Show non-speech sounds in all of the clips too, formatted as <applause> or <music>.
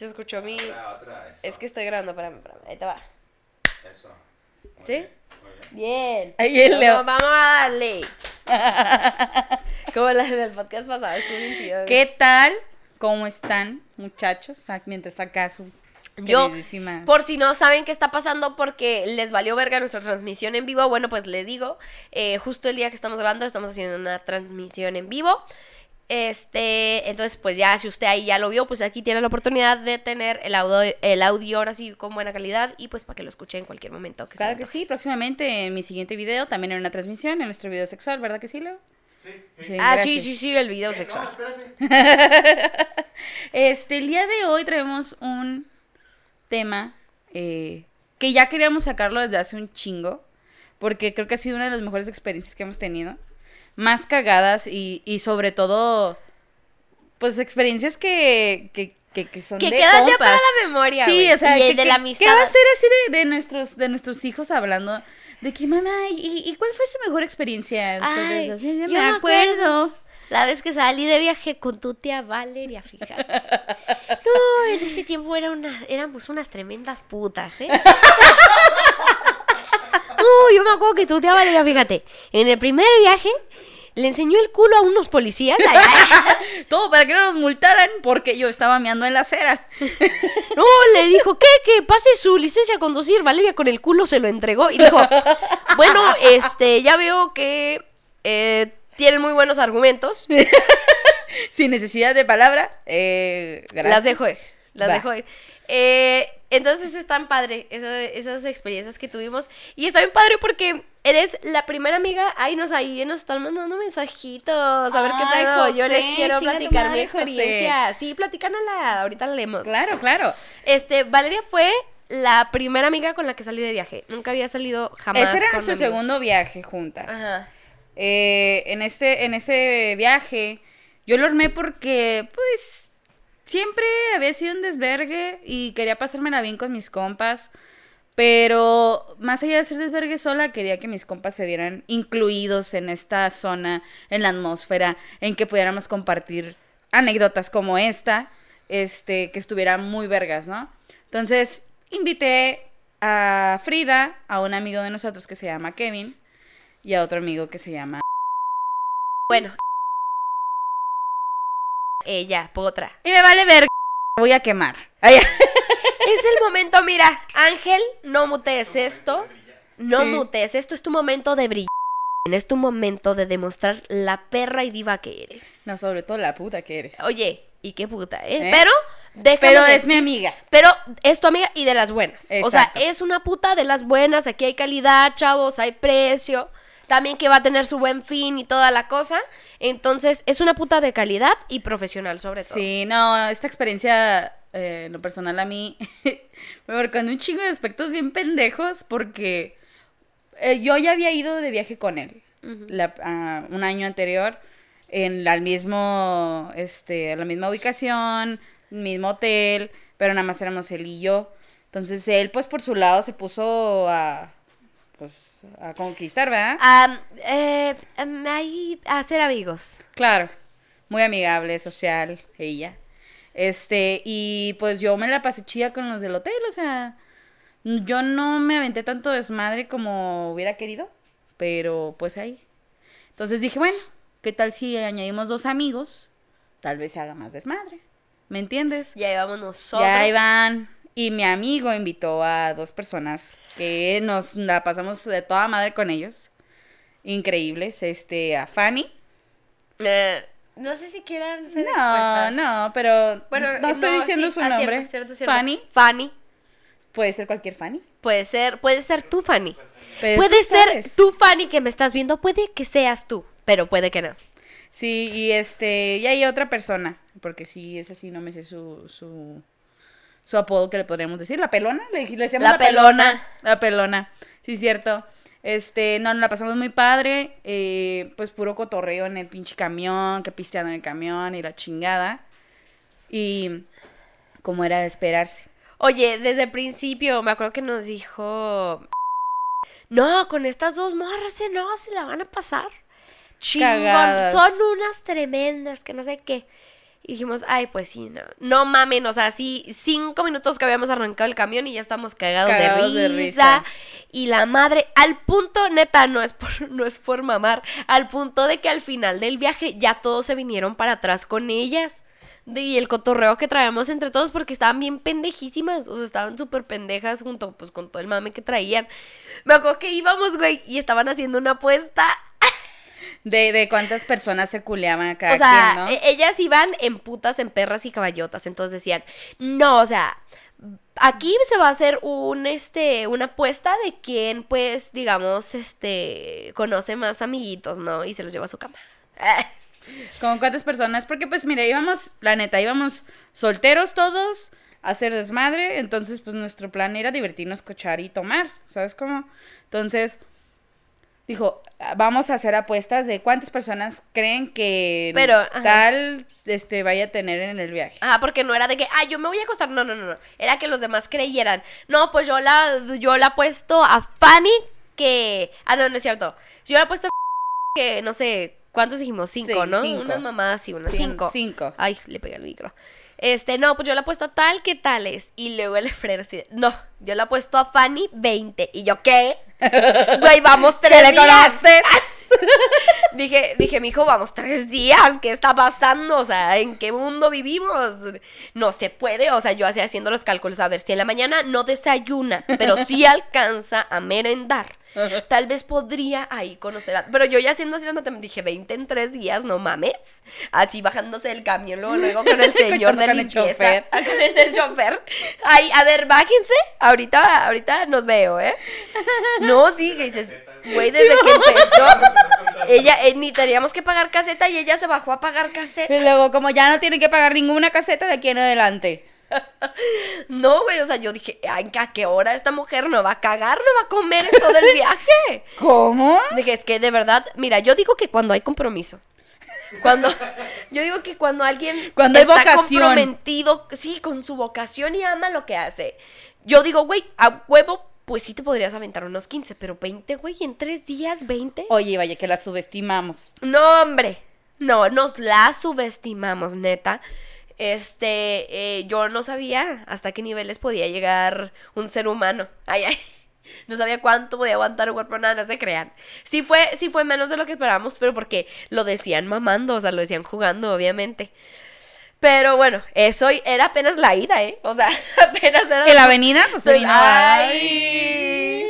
Se escuchó mi... Otra, otra. Eso. Es que estoy grabando, espérame, espérame. Ahí te va. Eso. Muy ¿Sí? bien, muy bien. Bien. Ahí el Leo. Vamos, vamos a darle. <laughs> Como la del podcast pasado, estuvo bien chido. ¿Qué tal? ¿Cómo están, muchachos? Ah, Mientras acá su Yo, por si no saben qué está pasando porque les valió verga nuestra transmisión en vivo, bueno, pues les digo, eh, justo el día que estamos grabando estamos haciendo una transmisión en vivo. Este, entonces, pues ya, si usted ahí ya lo vio, pues aquí tiene la oportunidad de tener el audio, el audio ahora sí con buena calidad y pues para que lo escuche en cualquier momento. Que Claro que sí, próximamente en mi siguiente video, también en una transmisión, en nuestro video sexual, ¿verdad que sí, Leo? Sí, sí. Sí, Ah, sí, gracias. sí, sí, el video Eh, sexual. No, espérate. <laughs> Este, el día de hoy traemos un tema eh, que ya queríamos sacarlo desde hace un chingo, porque creo que ha sido una de las mejores experiencias que hemos tenido. Más cagadas y, y sobre todo, pues experiencias que, que, que, que son Que de quedan ya para la memoria. Sí, güey, o sea, y que, de la ¿qué amistad. va a ser así de, de nuestros, de nuestros hijos hablando? De que, mamá, ¿y, y cuál fue su mejor experiencia? Ay, dos?" Ya yo me me acuerdo. La vez que salí de viaje con tu tía Valeria, fíjate. <laughs> No, en ese tiempo era una, éramos unas tremendas putas, ¿eh? <laughs> No, yo me acuerdo que tu tía Valeria, fíjate, en el primer viaje le enseñó el culo a unos policías. <laughs> Todo para que no nos multaran porque yo estaba meando en la acera. <laughs> No, le dijo, ¿qué? Que pase su licencia a conducir. Valeria con el culo se lo entregó y dijo, bueno, este, ya veo que eh, tienen muy buenos argumentos. <laughs> Sin necesidad de palabra. Eh, gracias. Las dejo ir. Las Va. dejo ir. Eh, entonces están padre esa- esas experiencias que tuvimos. Y está bien padre porque eres la primera amiga. Ay, nos ahí nos están mandando mensajitos. A ver qué pedo. Yo les quiero platicar mi José. experiencia. Sí, platícanosla. Ahorita la leemos. Claro, claro. Este, Valeria fue la primera amiga con la que salí de viaje. Nunca había salido jamás. Ese era nuestro amigos. segundo viaje juntas. Ajá. Eh, en, este, en ese viaje, yo lo armé porque, pues, siempre había sido un desvergue y quería pasármela bien con mis compas. Pero más allá de ser desvergue sola, quería que mis compas se vieran incluidos en esta zona, en la atmósfera, en que pudiéramos compartir anécdotas como esta, este, que estuvieran muy vergas, ¿no? Entonces, invité a Frida, a un amigo de nosotros que se llama Kevin, y a otro amigo que se llama... Bueno. Ella, potra. Y me vale ver, <laughs> voy a quemar. Ay, <laughs> Es el momento, mira, Ángel, no mutes esto. No Sí. mutes, esto es tu momento de brillar. Es tu momento de demostrar la perra y diva que eres. no, sobre todo la puta que eres. Oye, y qué puta, ¿eh? ¿Eh? Pero, déjame Pero es decir- mi amiga. Pero es tu amiga y de las buenas. O sea, es una puta de las buenas. Aquí hay calidad, chavos, hay precio. También que va a tener su buen fin y toda la cosa. Entonces, es una puta de calidad y profesional, sobre todo. Sí, no, esta experiencia, eh, lo personal a mí, <laughs> me marcó en un chingo de aspectos bien pendejos porque eh, yo ya había ido de viaje con él la- un año anterior en la, al mismo, este, a la misma ubicación, mismo hotel, pero nada más éramos él y yo. Entonces él, pues por su lado, se puso a, pues, a conquistar, ¿verdad? Am, eh, am, ahí a ser amigos. Claro, muy amigable, social, ella. Este, y pues yo me la pasé chida con los del hotel, o sea, yo no me aventé tanto desmadre como hubiera querido, pero pues ahí. Entonces dije, bueno, ¿qué tal si añadimos dos amigos? Tal vez se haga más desmadre, ¿me entiendes? Ya llevamos nosotros. Ya iban. Y mi amigo invitó a dos personas que nos la pasamos de toda madre con ellos. Increíbles. Este, a Fanny. Eh, no sé si quieran ser No, expuestas. no, pero Bueno, no estoy diciendo sí, su ah, nombre. cierto, cierto, cierto. Fanny. Fanny. Puede ser cualquier Fanny. Puede ser, puede ser tú, Fanny. Pero puede tú ser sabes. tú, Fanny, que me estás viendo. Puede que seas tú, pero puede que no. Sí, y este, y hay otra persona, porque sí, ese sí no me sé su, su, su apodo que le podríamos decir, la pelona, le, le decíamos La la, pelona. La pelona, sí, cierto. Este, no, la pasamos muy padre, eh, pues puro cotorreo en el pinche camión, que pisteando en el camión y la chingada. Y como era de esperarse. Oye, desde el principio me acuerdo que nos dijo, no, con estas dos morras, eh, no, se la van a pasar. Chingón, Cagadas. son unas tremendas, que no sé qué. Y dijimos, ay, pues sí, no. No mamen, o sea, sí, cinco minutos que habíamos arrancado el camión y ya estamos cagados, Cagados de, de risa. risa. Y la madre, al punto, neta, no es por, no es por mamar, al punto de que al final del viaje ya todos se vinieron para atrás con ellas. De, y el cotorreo que traíamos entre todos porque estaban bien pendejísimas, o sea, estaban súper pendejas junto pues con todo el mame que traían. Me acuerdo que íbamos, güey, y estaban haciendo una apuesta De, de cuántas personas se culeaban cada o sea, quien, ¿no? e- ellas iban en putas, en perras y caballotas. Entonces decían, no, o sea, aquí se va a hacer un, este, una apuesta de quién, pues, digamos, este, conoce más amiguitos, ¿no? Y se los lleva a su cama. <laughs> ¿Con cuántas personas? Porque pues mire, íbamos, la neta, íbamos solteros todos a hacer desmadre, entonces pues nuestro plan era divertirnos, cochar y tomar, ¿sabes cómo? Entonces dijo, vamos a hacer apuestas de cuántas personas creen que Pero, ajá. tal este vaya a tener en el viaje. Ah, porque no era de que, ah, yo me voy a acostar. No, no, no, no. Era que los demás creyeran. No, pues yo la, yo la he puesto a Fanny que. Ah, no, no es cierto. Yo la he puesto a <laughs> que, no sé, ¿cuántos dijimos? Cinco, Sí, ¿no? cinco. Unas mamadas y unas Cin- cinco. cinco. Ay, le pegué al micro. Este, no, pues yo la he puesto a tal que tales. Y luego el freno así, no, yo la he puesto a Fanny 20. Y yo, ¿qué? Güey, vamos tres ¿Que le días. conoces? <laughs> Dije, dije, mijo, vamos tres días, ¿qué está pasando? O sea, ¿en qué mundo vivimos? No se puede, o sea, yo así haciendo los cálculos, a ver, si en la mañana no desayuna, pero sí <laughs> alcanza a merendar. Tal vez podría ahí conocer a... Pero yo ya haciendo así, dije, 20 en tres días, no mames. Así bajándose del camión, luego, luego con el <laughs> señor de limpieza. Con el, del chofer. Ay, a ver, bájense. Ahorita, ahorita nos veo, ¿eh? No, sí, que dices, güey, desde que empezó... Ella, eh, ni teníamos que pagar caseta y ella se bajó a pagar caseta. Y luego, como ya no tiene que pagar ninguna caseta de aquí en adelante. <laughs> No, güey, o sea, yo dije, ay, ¿a qué hora esta mujer no va a cagar, no va a comer en todo el <laughs> viaje? ¿Cómo? Dije, es que de verdad, mira, yo digo que cuando hay compromiso. Cuando, <laughs> yo digo que cuando alguien Cuando hay está vocación. comprometido, sí, con su vocación y ama lo que hace. Yo digo, güey, a huevo, pues sí te podrías aventar unos 15, pero 20, güey, en tres días, 20. Oye, vaya, que la subestimamos. No, hombre. No, nos la subestimamos, neta. Este, eh, yo no sabía hasta qué niveles podía llegar un ser humano. Ay, ay. No sabía cuánto podía aguantar un cuerpo, nada, no se crean. Sí fue, sí fue menos de lo que esperábamos, pero porque lo decían mamando, o sea, lo decían jugando, obviamente. Pero bueno, eso era apenas la ida, ¿eh? O sea, <laughs> apenas era... En la avenida, pues ay.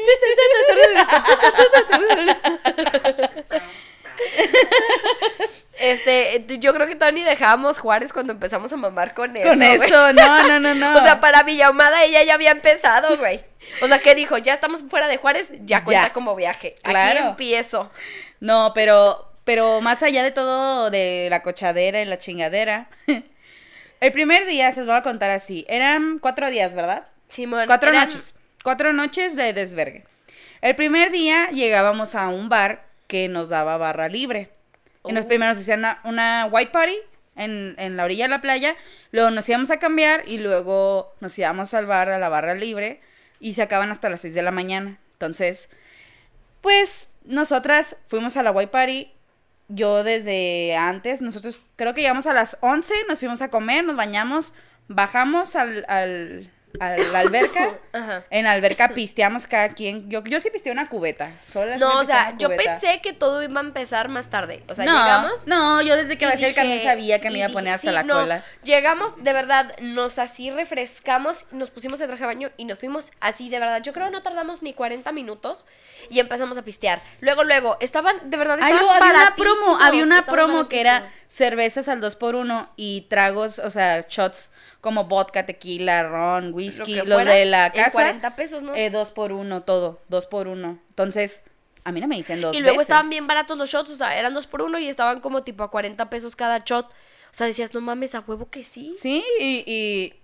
Este, yo creo que Tony dejamos Juárez cuando empezamos a mamar con eso. Con eso, no, no, no, no. <laughs> O sea, para Villahumada ella ya había empezado, güey. O sea, ¿qué dijo? Ya estamos fuera de Juárez, ya cuenta Ya. como viaje. Claro. Aquí empiezo. No, pero, pero más allá de todo de la cochadera y la chingadera, <laughs> el primer día, se los voy a contar así, eran cuatro días, ¿verdad? Simón. Cuatro eran- noches. Cuatro noches de desvergue. El primer día llegábamos a un bar que nos daba barra libre. En los Oh. primeros hacían una, una white party en, en la orilla de la playa. Luego nos íbamos a cambiar y luego nos íbamos al bar a la barra libre. Y se acaban hasta las 6 de la mañana. Entonces, pues nosotras fuimos a la white party. Yo desde antes, nosotros creo que llegamos a las 11, nos fuimos a comer, nos bañamos, bajamos al, al, a la alberca. <laughs> Ajá. En la alberca pisteamos cada quien. Yo, yo sí pisteé una cubeta. Solo No, o sea, yo pensé que todo iba a empezar más tarde. O sea, no, llegamos. No, yo desde que bajé el camión dije- sabía que me iba a dije, poner hasta sí, la no, cola. Llegamos, de verdad, nos así refrescamos, nos pusimos el traje de baño y nos fuimos así, de verdad. Yo creo que no tardamos ni 40 minutos y empezamos a pistear. Luego, luego, estaban, de verdad, Ay, estaban luego había una promo, había una promo que era cervezas al 2 por 1 y tragos, o sea, shots como vodka, tequila, ron, whisky, Lo de la en casa. 40 pesos, ¿no? Eh, dos por uno, todo, dos por uno. Entonces, a mí no me dicen dos Y luego veces. estaban bien baratos los shots, o sea, eran dos por uno y estaban como tipo a 40 pesos cada shot. O sea, decías, no mames, a huevo que sí. Sí, y, y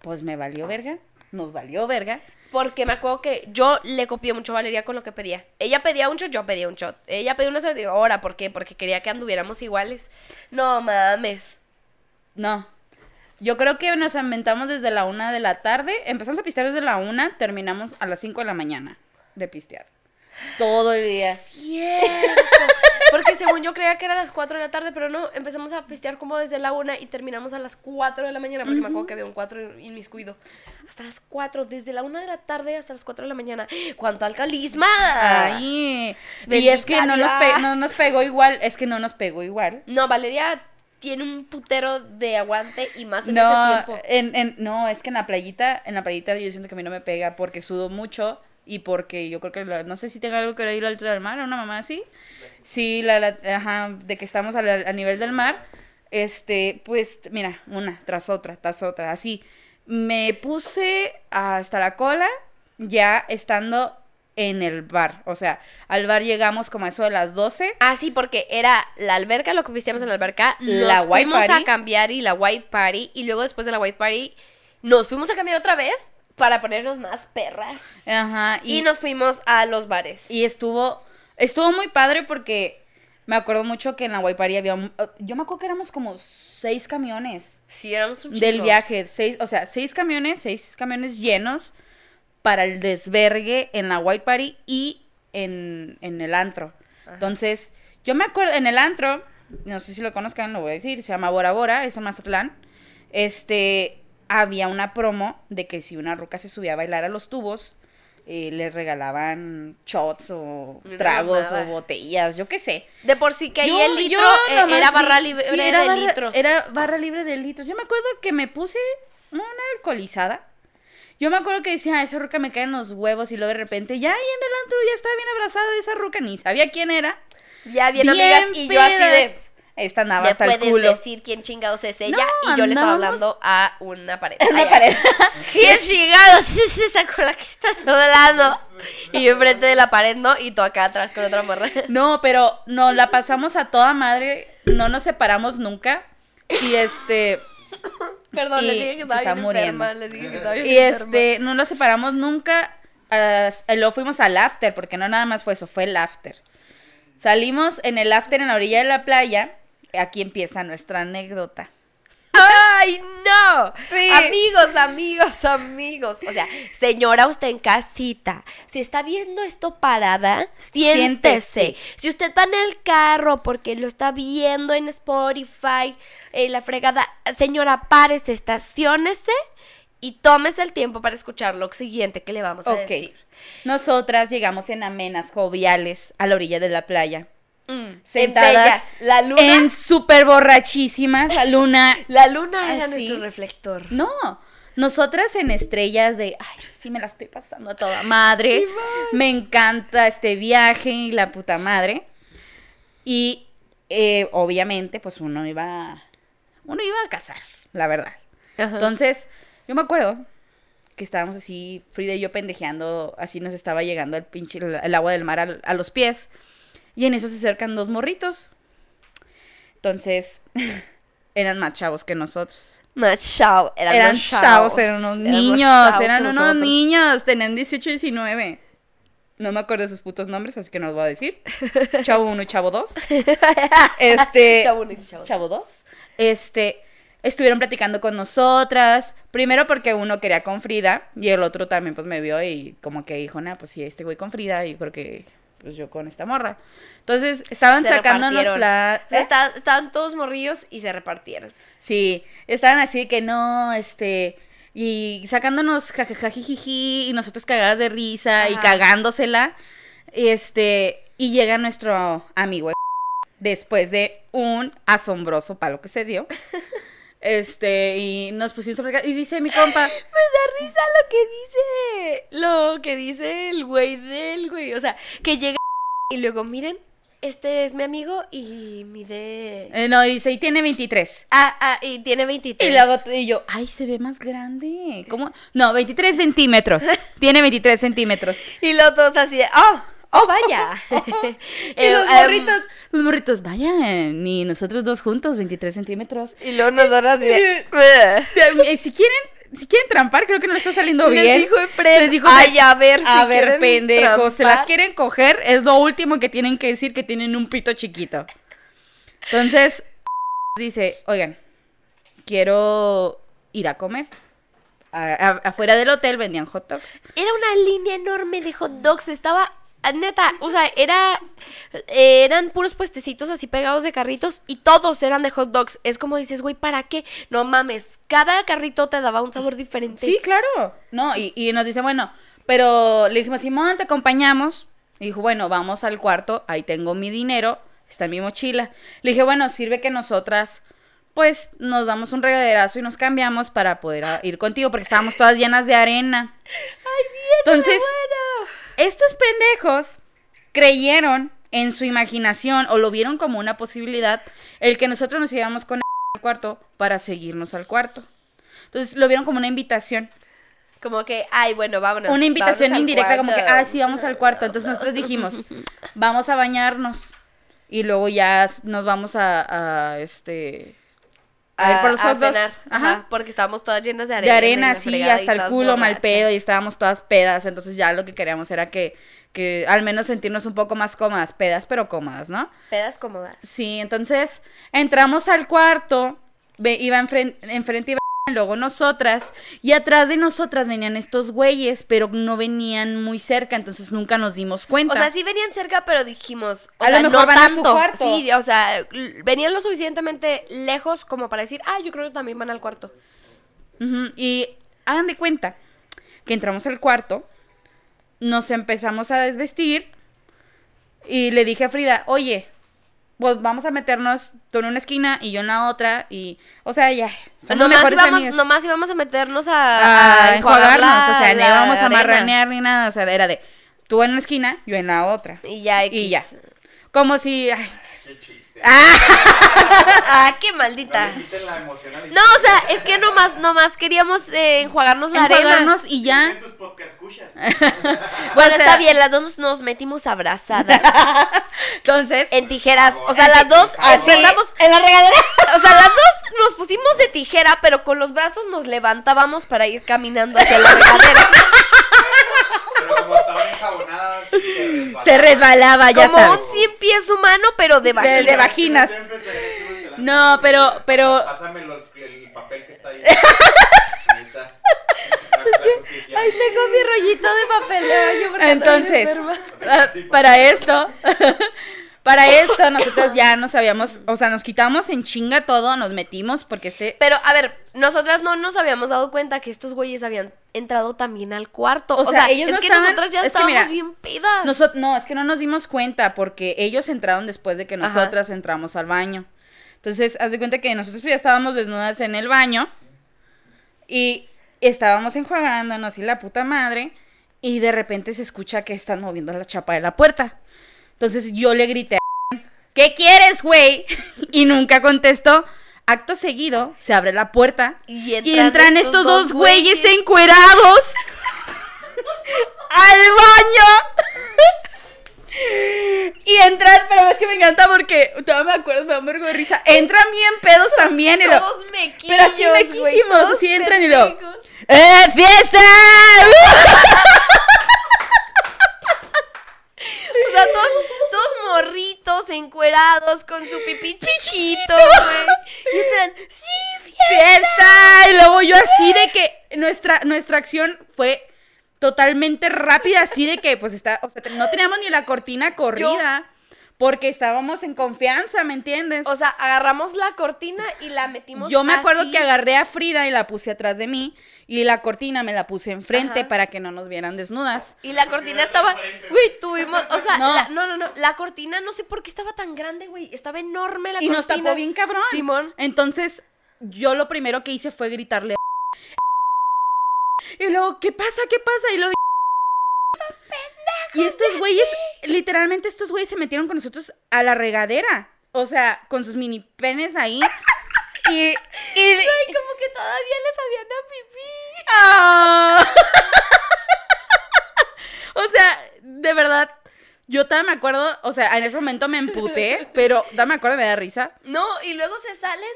pues me valió verga, nos valió verga. Porque me acuerdo que yo le copié mucho a Valeria con lo que pedía. Ella pedía un shot, yo pedía un shot. Ella pedía una cerveza, ahora, ¿por qué? Porque quería que anduviéramos iguales. No mames. No. Yo creo que nos inventamos desde la una de la tarde. Empezamos a pistear desde la una, terminamos a las 5 de la mañana de pistear. Todo el día. Cierto. Porque según yo creía que era a las 4 de la tarde, pero no, empezamos a pistear como desde la 1 y terminamos a las 4 de la mañana, porque me acuerdo que había un 4 inmiscuido. Hasta las 4, desde la 1 de la tarde hasta las 4 de la mañana. ¡Cuánto alcalisma! Ay, y es que no nos, no nos pegó igual, es que no nos pegó igual. No, Valeria tiene un putero de aguante y más en No, ese tiempo. en, en- no, es que en la playita, en la playita yo siento que a mí no me pega porque sudo mucho y porque yo creo que, la- no sé si tenga algo que ver a la altura del mar, una mamá así. Sí, la, la- ajá, de que estamos a, la- a nivel del mar, este, pues, mira, una tras otra, tras otra, así. Me puse hasta la cola ya estando en el bar, o sea, al bar llegamos como a eso de las 12. Ah, sí, porque era la alberca, lo que vestíamos en la alberca, La white fuimos party. a cambiar y la white party, y luego después de la white party nos fuimos a cambiar otra vez para ponernos más perras. Ajá, Y, nos fuimos a los bares. Y estuvo, estuvo muy padre porque me acuerdo mucho que en la Guaypari había, un- uh, yo me acuerdo que éramos como seis camiones sí, éramos un del chingo. viaje, seis, o sea, seis camiones, seis camiones llenos para el desvergue en la White Party y en, en el antro. Entonces, yo me acuerdo, en el antro, no sé si lo conozcan, lo voy a decir, se llama Bora Bora, es en Mazatlán, este, había una promo de que si una ruca se subía a bailar a los tubos, eh, les regalaban shots o tragos o botellas, yo qué sé. De por sí que ahí Yo- el litro eh, era barra libre sí, era de barra- litros. Era barra libre de litros. Yo me acuerdo que me puse una alcoholizada. Yo me acuerdo que decía, "Ah, esa ruca me caen los huevos y luego de repente ya ahí en el antro ya estaba bien abrazada de esa ruca, ni sabía quién era. Ya bien, amigas, y yo así de... Esta andaba hasta el puedes culo. decir quién chingados es ella No, y yo le estaba hablando a una pared. Una pared. <laughs> ¿Quién <laughs> chingados es esa con la que estás hablando? Y yo enfrente de la pared, ¿no? Y tú acá atrás con otra morra. <laughs> No, pero no, la pasamos a toda madre, no nos separamos nunca. Y este, Perdón, Y les dije que estaba está bien muriendo. enferma. Les dije que estaba bien y enferma. este, no nos separamos nunca. ah, luego fuimos al after, porque no nada más fue eso, fue el after. Salimos en el after en la orilla de la playa. Aquí empieza nuestra anécdota. ¡Ay, no! Sí. Amigos, amigos, amigos. O sea, señora, usted en casita, si está viendo esto parada, siéntese. Siéntese. Si usted va en el carro porque lo está viendo en Spotify, la fregada, señora, párese, estaciónese y tómese el tiempo para escuchar lo siguiente que le vamos a decir. Nosotras llegamos en amenas joviales a la orilla de la playa. Mm, Sentadas en. La luna, En súper borrachísimas. La luna. <laughs> la luna era así. nuestro reflector. No. Nosotras en estrellas de, ay, sí me la estoy pasando a toda madre. Me encanta este viaje y la puta madre. Y eh, obviamente, pues uno iba, uno iba a casar, la verdad. Ajá. Entonces, yo me acuerdo que estábamos así, Frida y yo pendejeando, así nos estaba llegando el pinche, el, agua del mar a, los pies. Y en eso se acercan dos morritos. Entonces, <laughs> eran más chavos que nosotros. Más chao, eran, Eran los chavos, eran unos Eran más niños, chavos eran unos niños, tenían 18 y 19. No me acuerdo de sus putos nombres, así que no los voy a decir. Chavo 1 y Chavo 2. <laughs> Este. Chavo uno y chavo dos. Chavo 2. Este. Estuvieron platicando con nosotras. Primero porque uno quería con Frida y el otro también pues me vio y como que dijo, nah, pues sí, este güey con Frida y creo que pues yo con esta morra. Entonces estaban Se sacándonos sea, ¿Eh? está- estaban todos morrillos y se repartieron. Sí, estaban así que no, este, y sacándonos jajajajijiji y nosotros cagadas de risa y cagándosela, este, y llega nuestro amigo después de un asombroso palo que se dio, <laughs> este, y nos pusimos a platicar, y dice mi compa, <laughs> Me da risa lo que dice. Lo que dice el güey del güey. O sea, que llega <laughs> y luego, miren, este es mi amigo y mide. eh, no, dice, y tiene 23. Ah, ah, y tiene 23. Y luego y yo, ay, se ve más grande. ¿Cómo? No, 23 centímetros. <laughs> Tiene 23 centímetros. Y luego todos así de, oh, oh, <laughs> vaya. <laughs> Y Eh, los em, morritos, los morritos, vaya, ni nosotros dos juntos, 23 centímetros. Y luego nosotros así de, Eh, Si quieren, si quieren trampar, creo que no les está saliendo Les bien. dijo Efren, Les dijo, "Ay, a ver si a ver, pendejos, se las trampar". quieren coger, es lo último que tienen que decir que tienen un pito chiquito. Entonces, <laughs> dice, oigan, quiero ir a comer. A- a- afuera del hotel vendían hot dogs. Era una línea enorme de hot dogs. Estaba Neta, o sea, era. eran puros puestecitos así pegados de carritos y todos eran de hot dogs. Es como dices, güey, ¿para qué? No mames, cada carrito te daba un sabor diferente. Sí, claro. No, y, y nos dice, bueno, pero le dijimos, Simón, te acompañamos. Y dijo, bueno, vamos al cuarto, ahí tengo mi dinero, está en mi mochila. Le dije, bueno, sirve que nosotras, pues, nos damos un regaderazo y nos cambiamos para poder ir contigo, porque estábamos todas llenas de arena. Ay, bien. Entonces, bueno. Estos pendejos creyeron en su imaginación o lo vieron como una posibilidad el que nosotros nos íbamos con al cuarto para seguirnos al cuarto. Entonces lo vieron como una invitación. Como que, ay, bueno, vámonos. una invitación vámonos indirecta como que, ah, sí, vamos al cuarto. Entonces nosotros <laughs> dijimos, vamos a bañarnos y luego ya nos vamos a, a, este... A ir por los a cenar. Ajá. Ajá. Porque estábamos todas llenas de de arena. y arena, y hasta el culo, mal pedo, y estábamos todas pedas, entonces ya lo que queríamos era que, que al menos sentirnos un poco más cómodas, pedas, pero cómodas, ¿no? Pedas cómodas. Sí, entonces entramos al cuarto, iba enfren- enfrente, iba luego nosotras, y atrás de nosotras venían estos güeyes, pero no venían muy cerca, entonces nunca nos dimos cuenta. O sea, sí venían cerca, pero dijimos, o A lo sea, mejor no van a su cuarto. Sí, o sea, venían lo suficientemente lejos como para decir, ah, yo creo que también van al cuarto. Y hagan de cuenta que entramos al cuarto, nos empezamos a desvestir y le dije a Frida, oye, pues vamos a meternos tú en una esquina y yo en la otra y, o sea, ya, somos Nomás mejores íbamos, nomás íbamos a meternos a, a, a enjuagar enjuagarnos, la- o sea, la íbamos a marranear ni nada, o sea, era de tú en una esquina, yo en la otra. Y ya, X. Y ya. Como si, ay, Qué chiste. Ah, qué No maldita. la. No, o sea, es que nomás, nomás queríamos eh, enjuagarnos la arena. enjuagarnos y ya. <laughs> Bueno, O sea- está bien, las dos nos metimos abrazadas <laughs> Entonces, en tijeras. O sea, las dos así, empezamos. en la regadera. O sea, las dos nos pusimos de tijera, pero con los brazos nos levantábamos para ir caminando hacia la regadera. <laughs> Pero como estaban enjabonadas, <laughs> se resbalaba, ya Como sabes. un cien pies humano, pero de De- vagina. de vaginas. No, pero, pero, Pásame los, el papel que está ahí. <laughs> La justicia. Ay, tengo mi rollito de papel de baño porque entonces, ah, para esto, <laughs> para esto, nosotros ya nos habíamos, o sea, nos quitamos en chinga todo, nos metimos, porque este, Pero, a ver, nosotras no nos habíamos dado cuenta que estos güeyes habían entrado también al cuarto. O O, sea, sea, ellos es no que estaban- nosotras ya es estábamos mira, bien pedas. No, es que no nos dimos cuenta porque ellos entraron después de que Ajá. nosotras entramos al baño. Entonces, haz de cuenta que nosotros pues, ya estábamos desnudas en el baño y estábamos enjuagándonos y la puta madre y de repente se escucha que están moviendo la chapa de la puerta. Entonces yo le grité, ¿qué quieres, güey? <laughs> Y nunca contestó. Acto seguido, se abre la puerta Y y entran, estos, dos güeyes encuerados <laughs> al baño. <laughs> Y entran, pero es que me encanta porque todavía me acuerdo, me da un vergo de risa. Entran bien pedos también y lo. Todos mequillos, Pero así güey, mequísimos, todos así entran y lo-. ¡Eh, fiesta! Sea, todos, todos morritos, encuerados, con su pipí chiquito, güey. Y entran, sí, fiesta. ¡Fiesta! Y luego yo así de que nuestra, nuestra acción fue totalmente rápida, así de que pues está, o sea, no teníamos ni la cortina corrida. Porque estábamos en confianza, ¿me entiendes? O sea, agarramos la cortina y la metimos Yo me acuerdo que agarré a Frida y la puse atrás de mí y la cortina me la puse enfrente Ajá. para que no nos vieran desnudas. Y la cortina estaba, güey, tuvimos, o sea, No. la- no, no, no, la cortina no sé por qué estaba tan grande, güey, estaba enorme la y cortina. nos tapó bien cabrón. Simón. Entonces, yo lo primero que hice fue gritarle. Y luego, ¿qué pasa? ¿Qué pasa? Y luego. Y estos güeyes, literalmente estos güeyes se metieron con nosotros a la regadera. O sea, con sus mini penes ahí. <laughs> Y. y- Ay, como que todavía les sabían a pipí. ¡Ah! <laughs> o sea, de verdad, yo todavía me acuerdo, o sea, en ese momento me emputé, pero todavía me acuerdo, me da risa. No, y luego se salen.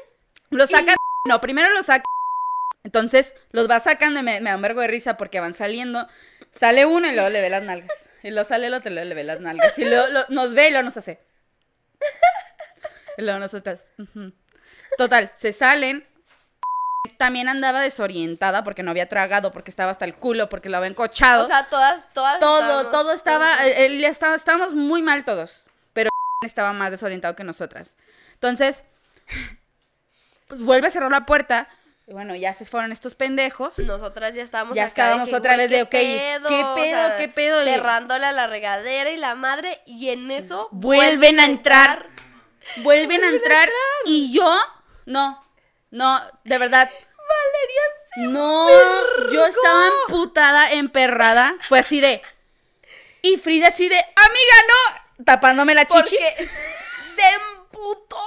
Lo saca. No, primero lo saca. Entonces los va sacando y me, me da un vergo de risa porque van saliendo. Sale uno y luego le ve las nalgas. Y luego sale el otro le ve las nalgas. Y luego lo- nos ve y luego nos hace. Y luego nosotras. Total, se salen. también andaba desorientada porque no había tragado, porque estaba hasta el culo, porque lo había encochado. O sea, todas, todas. todo, estábamos- todo estaba, todas- él ya estaba, estábamos muy mal todos, pero estaba más desorientado que nosotras. Entonces, pues, vuelve a cerrar la puerta, y bueno, ya se fueron estos pendejos. Nosotras ya estábamos Ya acá estábamos que, otra vez de, ¿qué ok, ¿qué O pedo, qué pedo? Cerrándole a la regadera y la madre, y en eso. Vuelven a entrar. Vuelven a entrar y yo, no, no, de verdad. Valeria No, yo estaba emputada, emperrada. Fue así de. Y Frida así de, amiga, no. Tapándome la Porque chichis. <laughs> se emputó.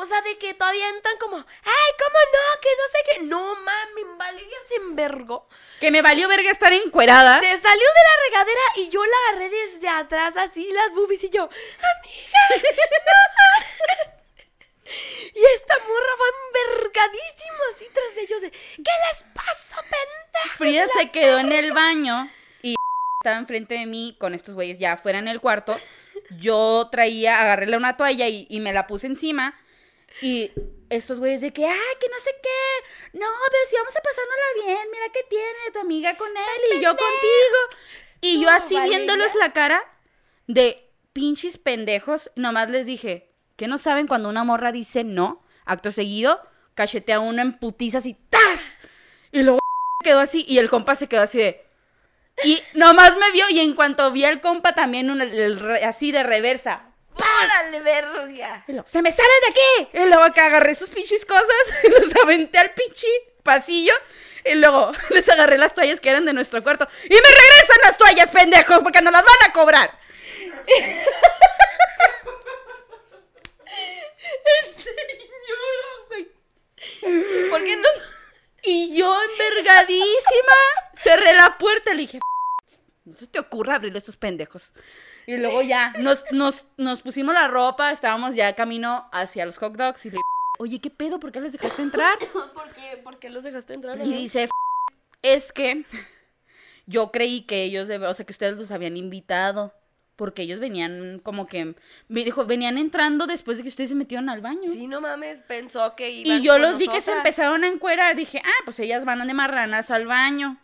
O sea, de que todavía entran como, ay, ¿cómo no? Que no sé qué. No, mami, Valeria se envergó. Que me valió verga estar encuerada. Se salió de la regadera y yo la agarré desde atrás, así las boobies, y yo, amiga, <laughs> no. Y esta morra va envergadísima así tras ellos de, ¿qué les pasa, pendejo? Frida se quedó en el baño y <laughs> estaba enfrente de mí con estos güeyes ya afuera en el cuarto. Yo traía, agarréle una toalla y, y me la puse encima. Y estos güeyes de que, ay, que no sé qué. No, pero si vamos a pasárnosla bien, mira qué tiene tu amiga con él y yo contigo. Y yo así Valeria. viéndoles la cara de pinches pendejos, nomás les dije, que no saben cuando una morra dice no? Acto seguido, cachetea una en putizas y ¡tas! Y luego <laughs> quedó así y el compa se quedó así de... Y nomás me vio y en cuanto vi al compa también el así de reversa. ¡Párale, verga! Y ¡Se me sale de aquí! Y luego acá agarré sus pinches cosas <laughs> y los aventé al pinche pasillo. Y luego <laughs> les agarré las toallas que eran de nuestro cuarto. ¡Y me regresan las toallas, pendejos! Porque no las van a cobrar. <laughs> Señora, güey. ¿Por qué no? Y yo, envergadísima, cerré la puerta y le dije, no se te ocurra abrirle a estos pendejos. Y luego ya, nos, nos, nos pusimos la ropa, estábamos ya camino hacia los hot dogs y le oye, ¿qué pedo? ¿Por qué les dejaste entrar? <coughs> ¿Por qué, ¿Por qué los dejaste entrar? Y dice, es que yo creí que ellos, o sea, que ustedes los habían invitado. Porque ellos venían como que, me dijo, venían entrando después de que ustedes se metieron al baño. Sí, no mames, pensó que iban Y yo los vi que se empezaron a encuerar. Dije, ah, pues ellas van de marranas al baño.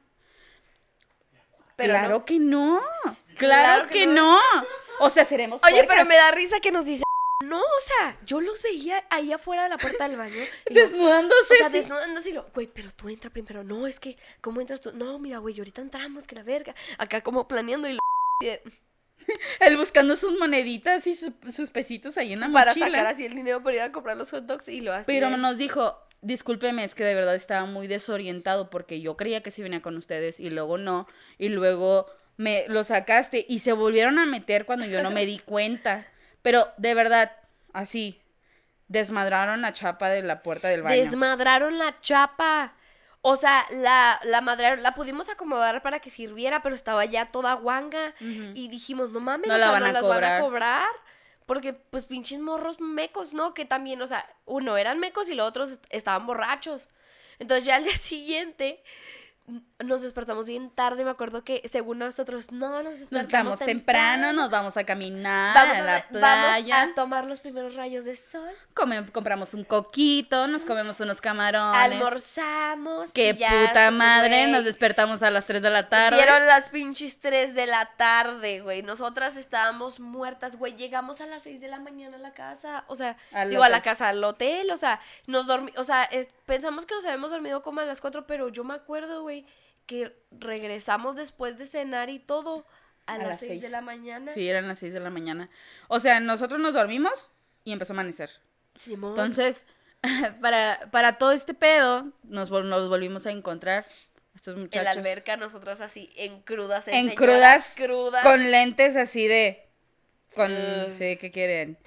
Pero claro no. que no. Claro, Claro que, que no. O sea, seremos Oye, pero me da risa que nos dice. No, o sea, yo los veía ahí afuera de la puerta del baño. y lo- Desnudándose. O sea, sí. desnudándose y lo, güey, pero tú entra primero. No, es que, ¿cómo entras tú? No, mira, güey, ahorita entramos, que la verga. Acá como planeando y lo. <laughs> Él buscando sus moneditas y sus, sus pesitos ahí en la Para mochila. sacar así el dinero para ir a comprar los hot dogs y lo hace. Pero nos dijo, discúlpeme, es que de verdad estaba muy desorientado porque yo creía que sí venía con ustedes y luego no. Y luego me lo sacaste y se volvieron a meter cuando yo no me di cuenta. Pero de verdad, así, desmadraron la chapa de la puerta del baño. Desmadraron la chapa. O sea, la, la madraron, la pudimos acomodar para que sirviera, pero estaba ya toda guanga. Y dijimos, no mames, No o la sea, van no a las van a cobrar. Porque, pues, pinches morros mecos, ¿no? Que también, o sea, uno eran mecos y los otros est- estaban borrachos. Entonces, ya al día <laughs> siguiente nos despertamos bien tarde. Me acuerdo que, según nosotros, no, nos Nos despertamos estamos temprano, nos vamos a caminar Vamos a a, la vamos playa. a tomar los primeros rayos de sol. Come- compramos un coquito, nos comemos unos camarones. Almorzamos. Qué puta madre, nos despertamos a las 3 de la tarde. Dieron las pinches 3 de la tarde, güey. Nosotras estábamos muertas, güey. Llegamos a las 6 de la mañana a la casa. O sea, Al digo, a la casa, al hotel. O sea, nos dormi O sea, es- pensamos que nos habíamos dormido como a las 4, pero yo me acuerdo, güey, que regresamos después de cenar y todo a, las 6 de la mañana. Sí, eran las 6 de la mañana. O sea, nosotros nos dormimos y empezó a amanecer. Simón. Entonces, <laughs> para, para todo este pedo, nos, vol- nos volvimos a encontrar estos en muchachos. la alberca, nosotras así, en crudas. en señoras crudas, crudas. con lentes así de... Con, sí, ¿qué quieren?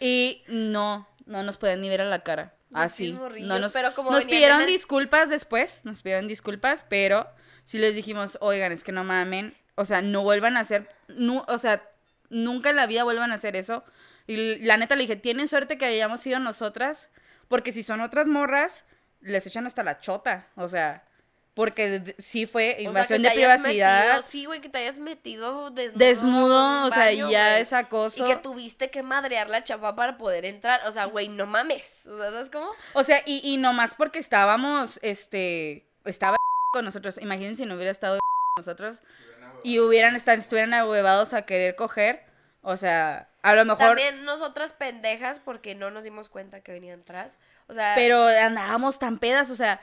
Y no, no nos podían ni ver a la cara. Así. morrillos, No nos, pero como nos pidieron el- disculpas después, nos pidieron disculpas, pero sí les dijimos, oigan, es que no mamen, o sea, no vuelvan a hacer, o sea, nunca en la vida vuelvan a hacer eso. Y la neta le dije, tienen suerte que hayamos sido nosotras, porque si son otras morras, les echan hasta la chota, o sea, porque sí fue O sea, invasión de privacidad. metido- sí, güey, que te hayas metido desnudo. Desnudo, o sea, baño, ya güey. es acoso. Y que tuviste que madrear la chapa para poder entrar. O sea, güey, no mames. O sea, ¿sabes cómo? O sea, y, y nomás porque estábamos, este, estaba con nosotros. Imagínense si no hubiera estado con nosotros y hubieran estado, estuvieran ahuevados a querer coger. O sea, a lo mejor. También nosotras pendejas porque no nos dimos cuenta que venían atrás. O sea, Pero andábamos tan pedas, o sea,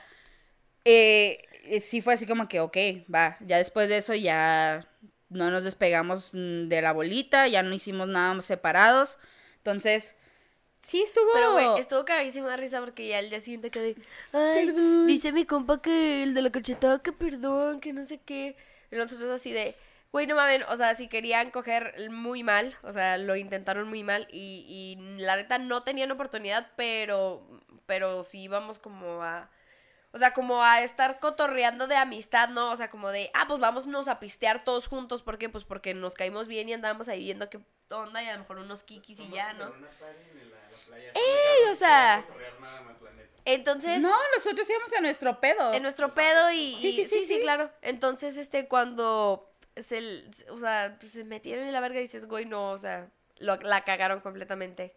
eh, eh, sí fue así como que, ok, va, ya después de eso ya no nos despegamos mm, de la bolita, ya no hicimos nada separados, entonces, sí estuvo... Pero, güey, estuvo cagadísima de risa porque ya el día siguiente quedé. Ay, Perdón. dice mi compa que el de la cachetada que perdón, que no sé qué. Y nosotros así de. Güey, no mames, o sea, si querían coger muy mal, o sea, lo intentaron muy mal y, y la neta no tenían oportunidad, pero, pero sí íbamos como a, o sea, como a estar cotorreando de amistad, ¿no? O sea, como de, ah, pues vámonos a pistear todos juntos, ¿por qué? Pues porque nos caímos bien y andábamos ahí viendo qué onda y a lo mejor unos kikis y ya, ¿no? ¡Ey! o sea- Nada más, la neta. Entonces... No, nosotros íbamos a nuestro pedo. En nuestro pedo y... Sí, sí, sí, sí. claro. Entonces, este, cuando se, o sea, pues, se metieron en la verga y dices, güey, no, o sea, lo- la cagaron completamente.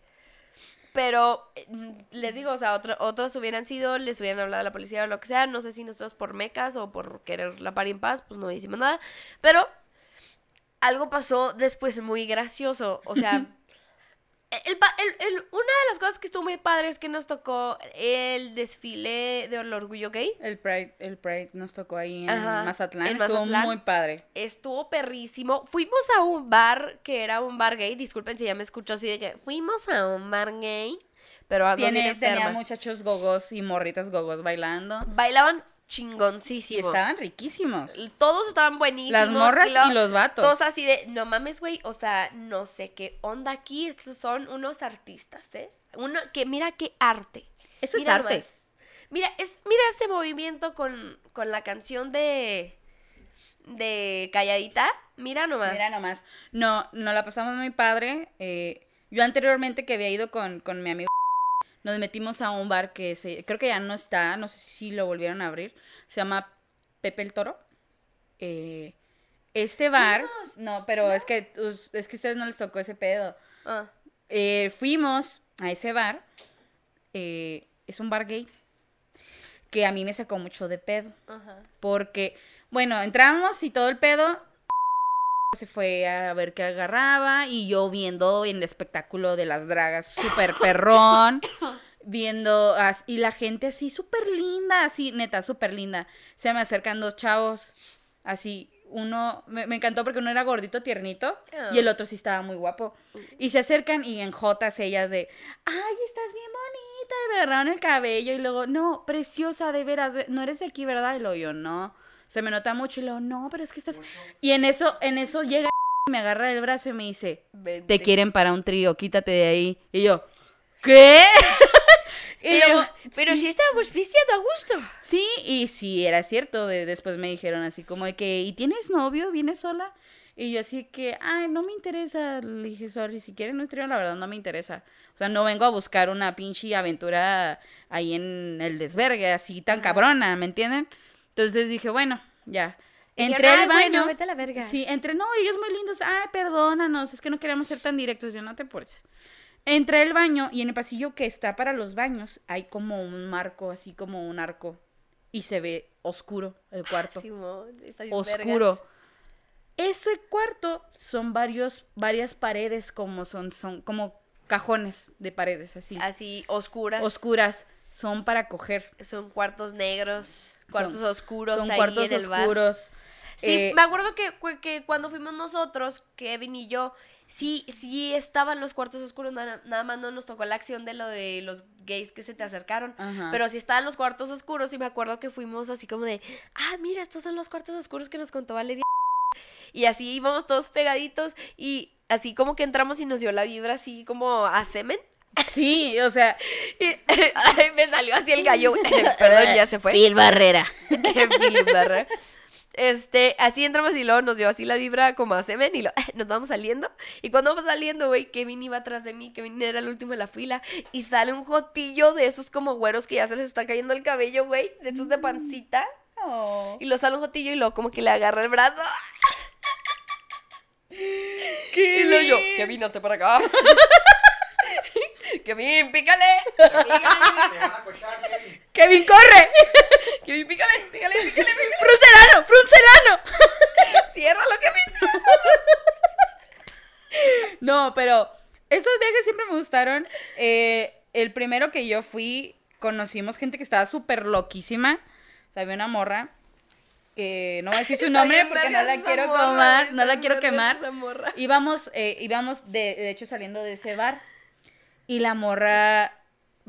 Pero, eh, les digo, o sea, otro- otros hubieran sido, les hubieran hablado a la policía o lo que sea, no sé si nosotros por mecas o por querer la par en paz, pues no hicimos nada. Pero, algo pasó después muy gracioso, o sea... <laughs> El, el- el- una de las cosas que estuvo muy padre es que nos tocó el desfile del orgullo gay. El Pride, el Pride nos tocó ahí en Ajá, Mazatlán, en estuvo Mazatlán. muy padre. Estuvo perrísimo. Fuimos a un bar que era un bar gay. Disculpen si ya me escucho así de que fuimos a un bar gay. Pero bien Tiene, tenía muchachos gogos y morritas gogos bailando. Bailaban Y chingoncísimo. estaban riquísimos. Todos estaban buenísimos. Las morras y los vatos. Todos así de, no mames, güey. O sea, no sé qué onda aquí. Estos son unos artistas, ¿eh? Uno que mira qué arte. Eso es arte. nomás. Mira, es, mira ese movimiento con, con la canción de. de Calladita. Mira nomás. Mira nomás. No, no la pasamos muy padre. eh, yo anteriormente que había ido con, con mi amigo, nos metimos a un bar que se, creo que ya no está, no sé si lo volvieron a abrir. Se llama Pepe el Toro. Eh, este bar, no, pero es que es que a ustedes no les tocó ese pedo. Ah, Eh, fuimos a ese bar. eh, es un bar gay. Que a mí me sacó mucho de pedo. ajá. Porque, bueno, entramos y todo el pedo. Se fue a ver qué agarraba. Y yo viendo en el espectáculo de las dragas, súper <laughs> perrón. viendo. y la gente así, súper linda, así, neta, súper linda. Se me acercan dos chavos. Así, uno. Me, me encantó porque uno era gordito, tiernito. Y el otro sí estaba muy guapo. Y se acercan y en jotas ellas de. ¡Ay, estás bien bonita! Y me agarraron el cabello. Y luego, no, preciosa, de veras. No eres de aquí, ¿verdad? Y luego yo, no. Se me nota mucho. Y luego, no, pero es que estás. Y en eso, en eso llega y me agarra el brazo y me dice, Vente. te quieren para un trío, quítate de ahí. Y yo, ¿qué? <laughs> y Pero, luego, pero si estábamos pisteando a gusto. Sí, y sí, era cierto. De, después me dijeron así como de que, ¿y tienes novio? ¿Vienes sola? Y yo así que, ay, no me interesa. Le dije, sorry, si quieren un trío, la verdad no me interesa. O sea, no vengo a buscar una pinche aventura ahí en el desvergue, así tan cabrona, ¿me entienden? Entonces dije, bueno, ya. Entré al "Ay, baño. bueno, vete a la verga". Sí, entré, no, ellos muy lindos. Ay, perdónanos, es que no queríamos ser tan directos. Yo no te apures. Entré al baño y en el pasillo que está para los baños hay como un marco, así como un arco. Y se ve oscuro el cuarto. Simón, está bien oscuro. vergas. Ese cuarto son varios, varias paredes como son, son como cajones de paredes así. Así, oscuras. Oscuras. Son para coger. Son cuartos negros, cuartos Son- oscuros Son ahí cuartos en el bar. oscuros. Sí, Eh, me acuerdo que, que cuando fuimos nosotros, Kevin y yo, sí, sí estaban los cuartos oscuros, nada, nada más no nos tocó la acción de lo de los gays que se te acercaron. Ajá. Pero sí estaban los cuartos oscuros y me acuerdo que fuimos así como de, ah, mira, estos son los cuartos oscuros que nos contó Valeria. Y así íbamos todos pegaditos y así como que entramos y nos dio la vibra así como a semen. Sí, o sea. Y, <laughs> ay, me salió así el gallo. <laughs> Perdón, ya se fue. Phil Barrera. <laughs> Philip Barra. Este, así entramos y luego nos dio así la vibra como a semen y lo, nos vamos saliendo. Y cuando vamos saliendo, güey, Kevin iba atrás de mí, Kevin era el último de la fila. Y sale un jotillo de esos como güeros que ya se les está cayendo el cabello, güey, de esos de pancita. No. Y lo sale un jotillo y luego como que le agarra el brazo. Y luego yo, Kevin, hazte para acá. Kevin, pícale. Kevin, Kevin. ¡Kevin, corre! Kevin, pícale, pícale, pícale, pícale. ¡Fruncelano! ¡Fruncelano! Ciérralo, Kevin. No, pero esos viajes siempre me gustaron. Eh, el primero que yo fui, conocimos gente que estaba súper loquísima. O sea, había una morra que no voy a decir su nombre porque no la quiero morra, quemar, está no la quiero quemar. Íbamos, eh, íbamos de, de hecho saliendo de ese bar y la morra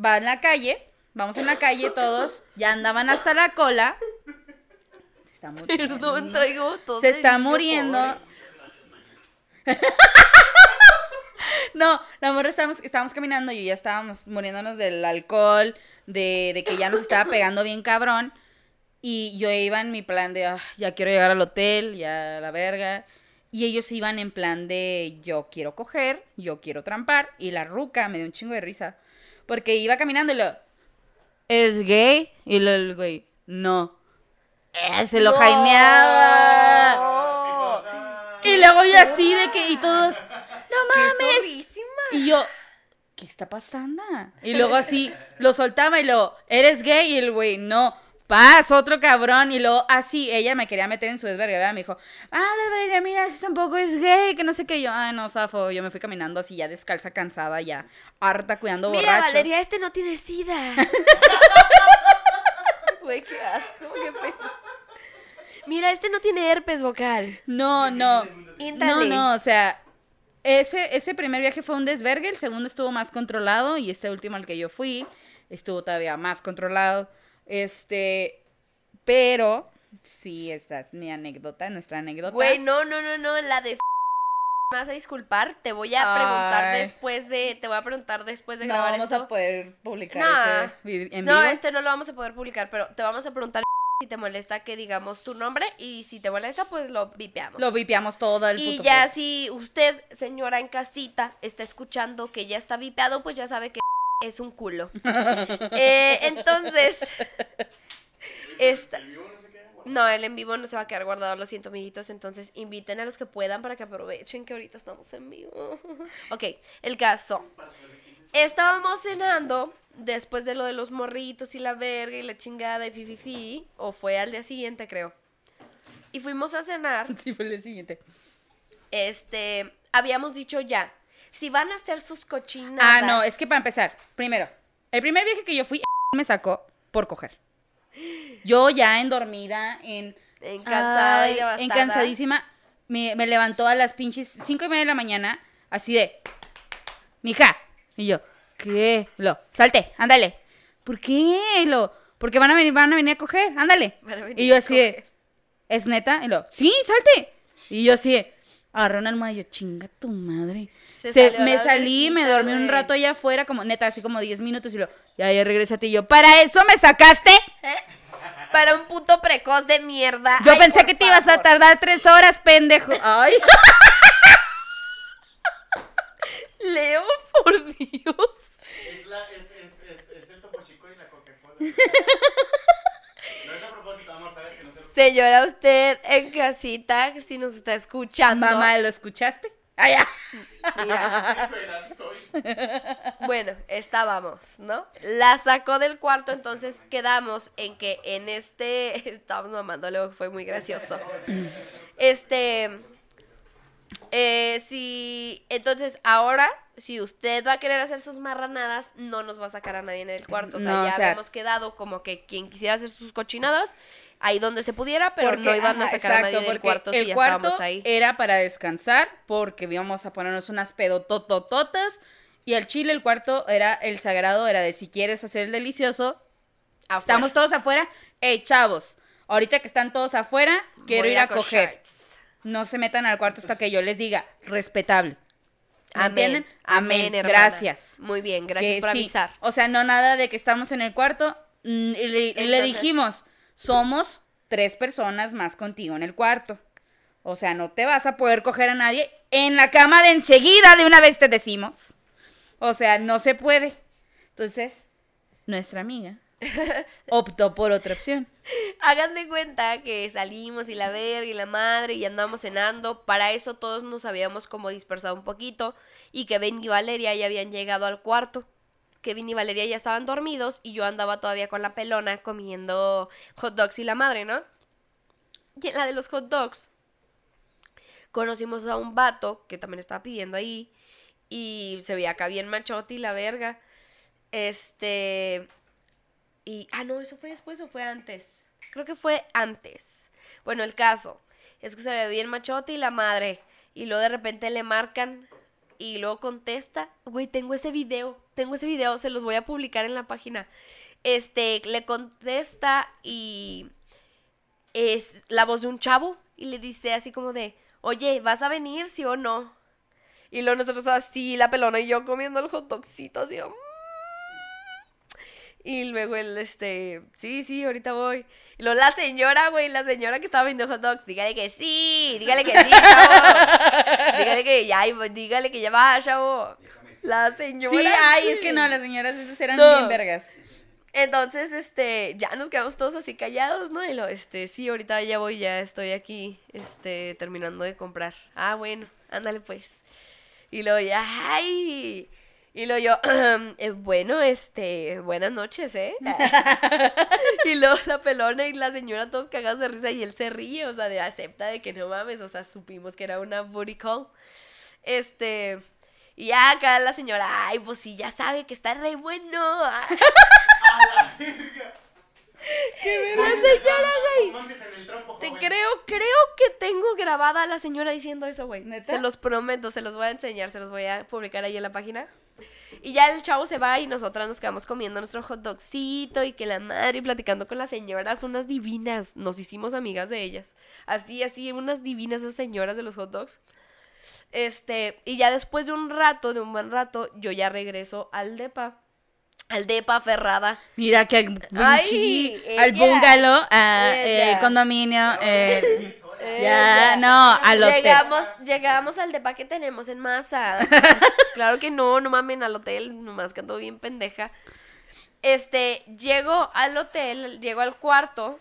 va en la calle, vamos en la calle todos, ya andaban hasta la cola. Se está muriendo. Perdón, traigo todo. Se está muriendo. <laughs> No, la morra estábamos, estábamos caminando y ya estábamos muriéndonos del alcohol, de, de que ya nos estaba pegando bien cabrón. Y yo iba en mi plan de, "Ah, ya quiero llegar al hotel, ya a la verga. Y ellos iban en plan de, yo quiero coger, yo quiero trampar. Y la ruca me dio un chingo de risa. Porque iba caminando y lo, ¿eres gay? Y lo, el güey, no. Eh, se lo No. jaimeaba. Oh, Y luego yo así de que, y todos, no ¡Qué mames. Y yo, ¿qué está pasando? Y luego así, lo soltaba y luego, ¿eres gay? Y el güey, no. Paz, otro cabrón. Y luego, así, ella me quería meter en su desverga, ¿verdad? Me dijo, ah, Valeria, mira, si tampoco es gay, que no sé qué. Yo, ah, no, zafo. Yo me fui caminando así, ya descalza, cansada, ya harta, cuidando Mira, borrachos. Valeria, este no tiene sida. <laughs> Güey, qué asco, qué pena. Mira, este no tiene herpes vocal. No, no. No, no, o sea, ese, ese primer viaje fue un desvergue, el segundo estuvo más controlado y este último al que yo fui estuvo todavía más controlado. Este, pero sí, esta es mi anécdota, nuestra anécdota. Güey, no, no, no, no, la de f- me vas a disculpar, te voy a preguntar Ay. después de, te voy a preguntar después de no grabar vamos esto. a poder publicar No. ese en no, vivo. este no lo vamos a poder publicar, pero te vamos a preguntar si te molesta que digamos tu nombre y si te molesta, pues lo vipeamos. Lo vipiamos todo el y puto ya si usted, señora en casita, está escuchando que ya está vipeado, pues ya sabe que es un culo. Eh, entonces, esta... No, el en vivo no se va a quedar guardado, lo siento, amiguitos. Entonces, inviten a los que puedan para que aprovechen que ahorita estamos en vivo. <laughs> ok, el caso. Estábamos cenando después de lo de los morritos y la verga y la chingada y fififi. O fue al día siguiente, creo. Y fuimos a cenar. Sí, fue el siguiente. Este, habíamos dicho ya. Si van a hacer sus cochinadas. Ah, no, es que para empezar, primero, el primer viaje que yo fui <laughs> me sacó por coger. Yo ya en dormida, en... En cansada y Ay. En cansadísima, me, me levantó a las pinches cinco y media de la mañana, así de, mija, y yo, ¿qué? Lo, salte, ándale. ¿Por qué? Lo, porque van a venir, van a venir a coger, ándale. Van a venir Y yo así de. ¿es neta? Y lo, sí, salte. Y yo así de, agarré una almohada y yo, chinga tu madre. Se me salí, me dormí un rato allá afuera, como neta, así como 10 minutos y lo, ya, ya regrésate. Y yo, ¿para eso me sacaste? ¿Eh? <laughs> Para un puto precoz de mierda. Yo Ay, pensé que te ibas a tardar tres horas, pendejo. Ay. <laughs> Leo, por Dios. Es, la, es, es, es, es el topo chico y la Coca-Cola. <laughs> no es a propósito, amor, sabes que no se Señora, usted en casita, si nos está escuchando. Mamá, ¿lo escuchaste? Ay, ya. Mira, así soy. bueno, estábamos, ¿no? La sacó del cuarto, entonces quedamos en que en este. <laughs> Estábamos mamando, luego fue muy gracioso. Este. Eh, si. Entonces, ahora, si usted va a querer hacer sus marranadas, no nos va a sacar a nadie en el cuarto. O sea, No, ya o sea- habíamos quedado como que quien quisiera hacer sus cochinadas, ahí donde se pudiera, pero Porque, no iban a sacar a nadie del cuarto si el ya cuarto estábamos ahí. era para descansar, porque íbamos a ponernos unas pedototototas. Y al chile el cuarto era el sagrado, era de si quieres hacer el delicioso, Afuera. estamos todos afuera. Ey, chavos, ahorita que están todos afuera, quiero Voy ir a coger. No se metan al cuarto hasta que yo les diga, respetable. ¿Me Amén. entienden? Amén, hermana. Gracias. Muy bien, gracias Que por sí, avisar. O sea, no nada de que estamos en el cuarto. mm, le, le dijimos, somos tres personas más contigo en el cuarto. O sea, no te vas a poder coger a nadie en la cama de enseguida, de una vez te decimos. O sea, no se puede. Entonces, nuestra amiga <laughs> optó por otra opción. Hagan de cuenta que salimos y la verga y la madre y andamos cenando. Para eso todos nos habíamos como dispersado un poquito y que Ben y Valeria ya habían llegado al cuarto. Kevin y Valeria ya estaban dormidos y yo andaba todavía con la pelona comiendo hot dogs y la madre, ¿no? Y en la de los hot dogs conocimos a un vato que también estaba pidiendo ahí y se veía acá bien machote y la verga. Este y ah no, eso fue después o fue antes. Creo que fue antes. Bueno, el caso es que se ve bien machote y la madre y luego de repente le marcan y luego contesta, güey, tengo ese video, tengo ese video, se los voy a publicar en la página. Este, le contesta y es la voz de un chavo y le dice así como de, oye, ¿vas a venir, sí o no? Y luego nosotros así, la pelona y yo comiendo el hot dogcito así. mm. Y luego él, este, sí, sí, ahorita voy. Y luego la señora, güey, la señora que estaba vendiendo hot dogs, dígale que sí, dígale que sí, chavo. <laughs> dígale que ya, dígale que ya va, chavo. La señora. Sí, ay, es que no, las señoras esas eran No. bien vergas. Entonces, este, ya nos quedamos todos así callados, ¿no? Y lo, este, sí, ahorita ya voy, ya estoy aquí, este, terminando de comprar. Ah, bueno, ándale pues. Y luego ya, ay. Y luego yo, <clears throat> "Eh, bueno, este, buenas noches, ¿eh? <laughs> <laughs> y luego la pelona y la señora todos cagados de risa y él se ríe, o sea, de acepta de que no mames, o sea, supimos que era una booty call. Este, y ya acá la señora, ay, pues sí, ya sabe que está re bueno. <laughs> ay". La señora, güey. Montes en el trompo, Te creo, creo que tengo grabada a la señora diciendo eso, güey. Se los prometo, se los voy a enseñar, se los voy a publicar ahí en la página. Y ya el chavo se va y nosotras nos quedamos comiendo nuestro hot dogcito y que la madre y platicando con las señoras, unas divinas. Nos hicimos amigas de ellas. Así, así, unas divinas esas señoras de los hot dogs. Este, y ya después de un rato, de un buen rato, yo ya regreso al depa. Al depa aferrada. Mira que al, Ay, al bungalow, a, el condominio, eh, ya, no, al hotel. Llegamos, llegamos al depa que tenemos en masa. <laughs> claro que no, no mamen al hotel, nomás que ando bien pendeja. Este, llego al hotel, llego al cuarto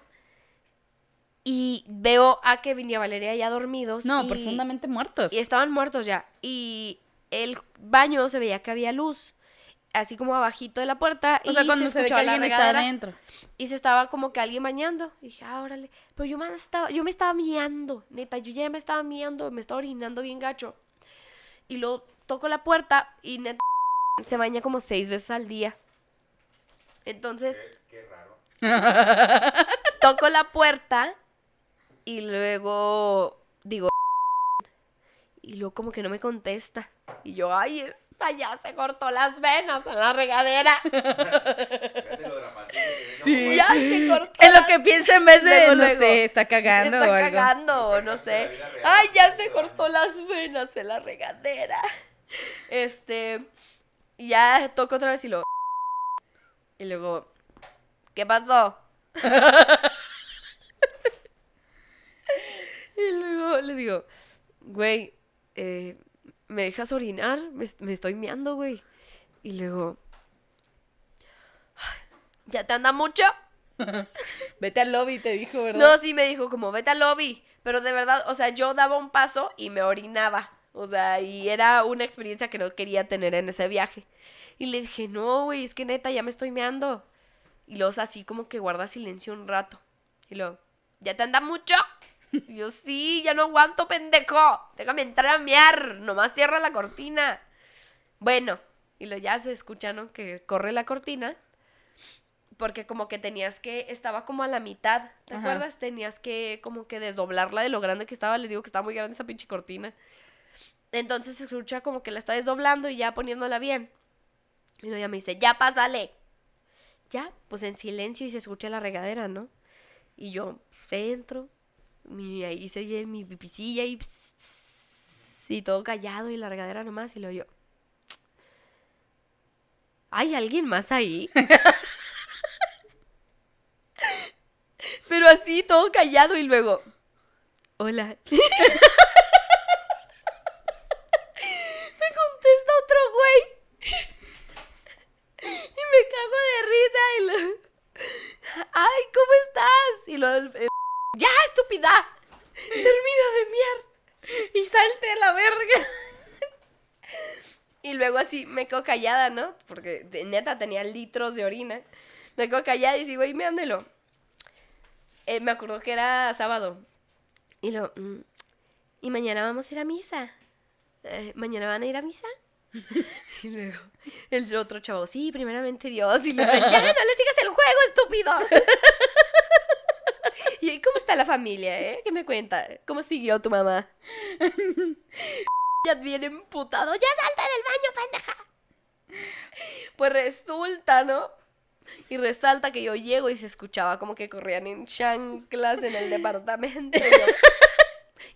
y veo a Kevin y a Valeria ya dormidos. No, y- profundamente muertos. Y estaban muertos ya. Y el baño se veía que había luz. Así como abajito de la puerta. O sea, y cuando se, ve que alguien está adentro. y se estaba como que alguien bañando. Y dije, ah, órale. Pero yo me estaba, yo me estaba miando, neta, yo ya me estaba miando, me estaba orinando bien gacho. Y luego toco la puerta y neta <laughs> se baña como seis veces al día. Entonces, Qué, qué raro. <laughs> toco la puerta y luego digo y luego como que no me contesta. Y yo, ay, esta ya se cortó las venas en la regadera. <laughs> Sí. ya se cortó. En lo que piensa en vez de, Luego, no luego. sé, está cagando está o algo. cagando o no sé. Ay, ya se cortó las venas en la regadera. <laughs> Este, y ya toco otra vez y lo y luego ¿qué pasó? <laughs> <laughs> y luego le digo, güey, eh, ¿me dejas orinar? Me, me estoy meando, güey. Y luego, "Ay, ¿ya te anda mucho? <laughs> Vete al lobby, te dijo, ¿verdad? No, sí me dijo como, vete al lobby. Pero de verdad, o sea, yo daba un paso y me orinaba. O sea, y era una experiencia que no quería tener en ese viaje. Y le dije, no, güey, es que neta, ya me estoy meando. Y luego así como que guarda silencio un rato. Y luego, ¿ya te anda mucho? Y yo, sí, ya no aguanto, pendejo. Déjame entrar a mear. Nomás cierra la cortina. Bueno, y luego ya se escucha, ¿no? Que corre la cortina. Porque como que tenías que, estaba como a la mitad, ¿te Ajá. acuerdas? Tenías que como que desdoblarla de lo grande que estaba. Les digo que estaba muy grande esa pinche cortina. Entonces se escucha como que la está desdoblando y ya poniéndola bien. Y luego ya me dice, ya pásale. Ya, pues en silencio y se escucha la regadera, ¿no? Y yo pues, entro, mi, ahí se oye mi pipicilla y, y todo callado y la regadera nomás. Y luego yo, ¿hay alguien más ahí? Pero así, todo callado y luego, hola. me contesta otro güey. y me cago de risa y lo... Y luego el- el- ¡Ya, estúpida! Termina de miar. Y salte a la verga. Y luego así me quedo callada, ¿no? Porque neta tenía litros de orina. Me quedo callada y sigo ahí meándolo. Eh, me acuerdo que era sábado. Y lo. mm, y mañana vamos a ir a misa. Eh, ¿Mañana van a ir a misa? <laughs> y luego el otro chavo, sí, primeramente Dios. Y le digo, ya no le sigas el juego, estúpido. <laughs> y ahí, ¿cómo está la familia, eh? ¿Qué me cuenta? ¿Cómo siguió tu mamá? <laughs> ya viene emputado. ¡Ya salte del baño, pendeja! Pues resulta, ¿no? Y resalta que yo llego y se escuchaba como que corrían en chanclas en el departamento.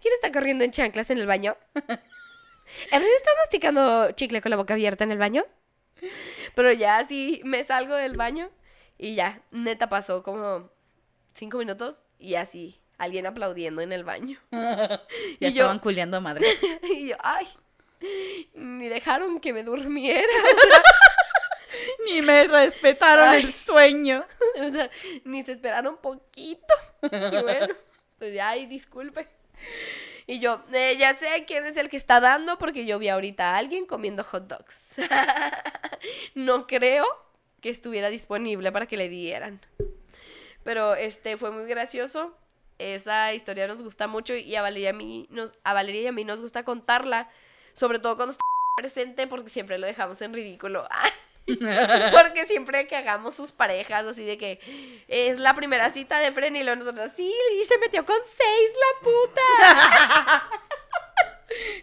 ¿Quién está corriendo en chanclas en el baño? ¿Evelyn estás masticando chicle con la boca abierta en el baño? Pero ya así me salgo del baño y ya, neta pasó como cinco minutos y así, alguien aplaudiendo en el baño. <laughs> Ya Y yo- estaban culeando a madre. <laughs> Y yo, ay, ni dejaron que me durmiera. <laughs> Ni me respetaron Ay. el sueño. O sea, ni se esperaron poquito. Y bueno, pues ya, ay, disculpe. Y yo, eh, ya sé quién es el que está dando porque yo vi ahorita a alguien comiendo hot dogs. no creo que estuviera disponible para que le dieran. Pero este fue muy gracioso. Esa historia nos gusta mucho y a Valeria, y a mí nos, a Valeria y a mí nos gusta contarla. Sobre todo cuando está presente porque siempre lo dejamos en ridículo. <laughs> Porque siempre que hagamos sus parejas, así de que es la primera cita de Fren y luego nosotros, sí, y se metió con seis la puta. <laughs>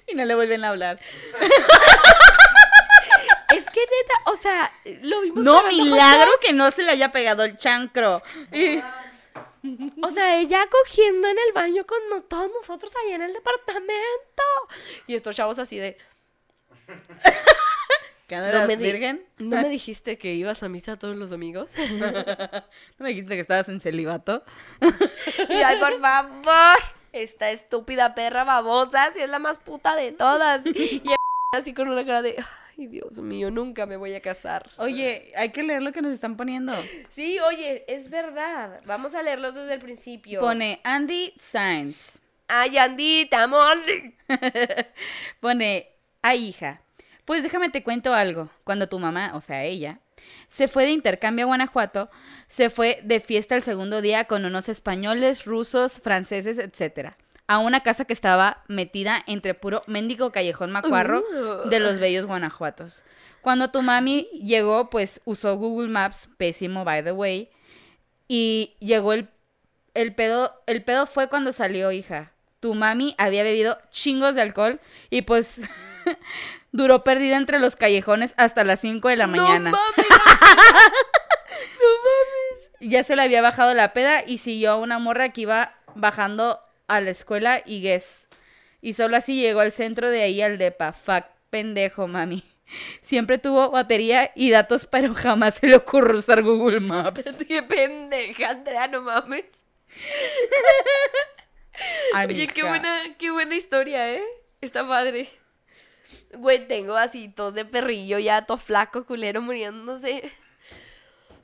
Y no le vuelven a hablar. <laughs> es que neta, o sea, lo vimos. No, milagro que no se le haya pegado el chancro. Y-. O sea, ella cogiendo en el baño con no- todos nosotros allá en el departamento. Y estos chavos así de, <laughs> ¿Qué no me virgen? ¿no me dijiste que ibas a misa todos los domingos? <laughs> ¿No me dijiste que estabas en celibato? <laughs> Y ay, por favor, esta estúpida perra babosa, si es la más puta de todas. Y así con una cara de, ay, Dios mío, nunca me voy a casar. Oye, hay que leer lo que nos están poniendo. Sí, oye, es verdad. Vamos a leerlos desde el principio. Pone Andy Sainz. Ay, Andita, amor. <laughs> Pone, ay hija, pues déjame te cuento algo. Cuando tu mamá, o sea ella, se fue de intercambio a Guanajuato, se fue de fiesta el segundo día con unos españoles, rusos, franceses, etcétera, a una casa que estaba metida entre puro mendigo callejón macuarro Uh. de los bellos Guanajuatos. Cuando tu mami llegó, pues usó Google Maps, pésimo by the way, y llegó el, el pedo, el pedo fue cuando salió, hija. Tu mami había bebido chingos de alcohol y pues <laughs> duró perdida entre los callejones hasta las 5 de la mañana. <laughs> No mames. Ya se le había bajado la peda y siguió a una morra que iba bajando a la escuela y guess. Y solo así llegó al centro de ahí al depa. Fuck, pendejo, mami. <laughs> Siempre tuvo batería y datos, pero jamás se le ocurrió usar Google Maps. <laughs> Qué pendeja, Andrea, no mames. <laughs> Oye, qué buena, qué buena historia, ¿eh? Está padre. Güey, tengo así tos de perrillo ya, todo flaco, culero, muriéndose.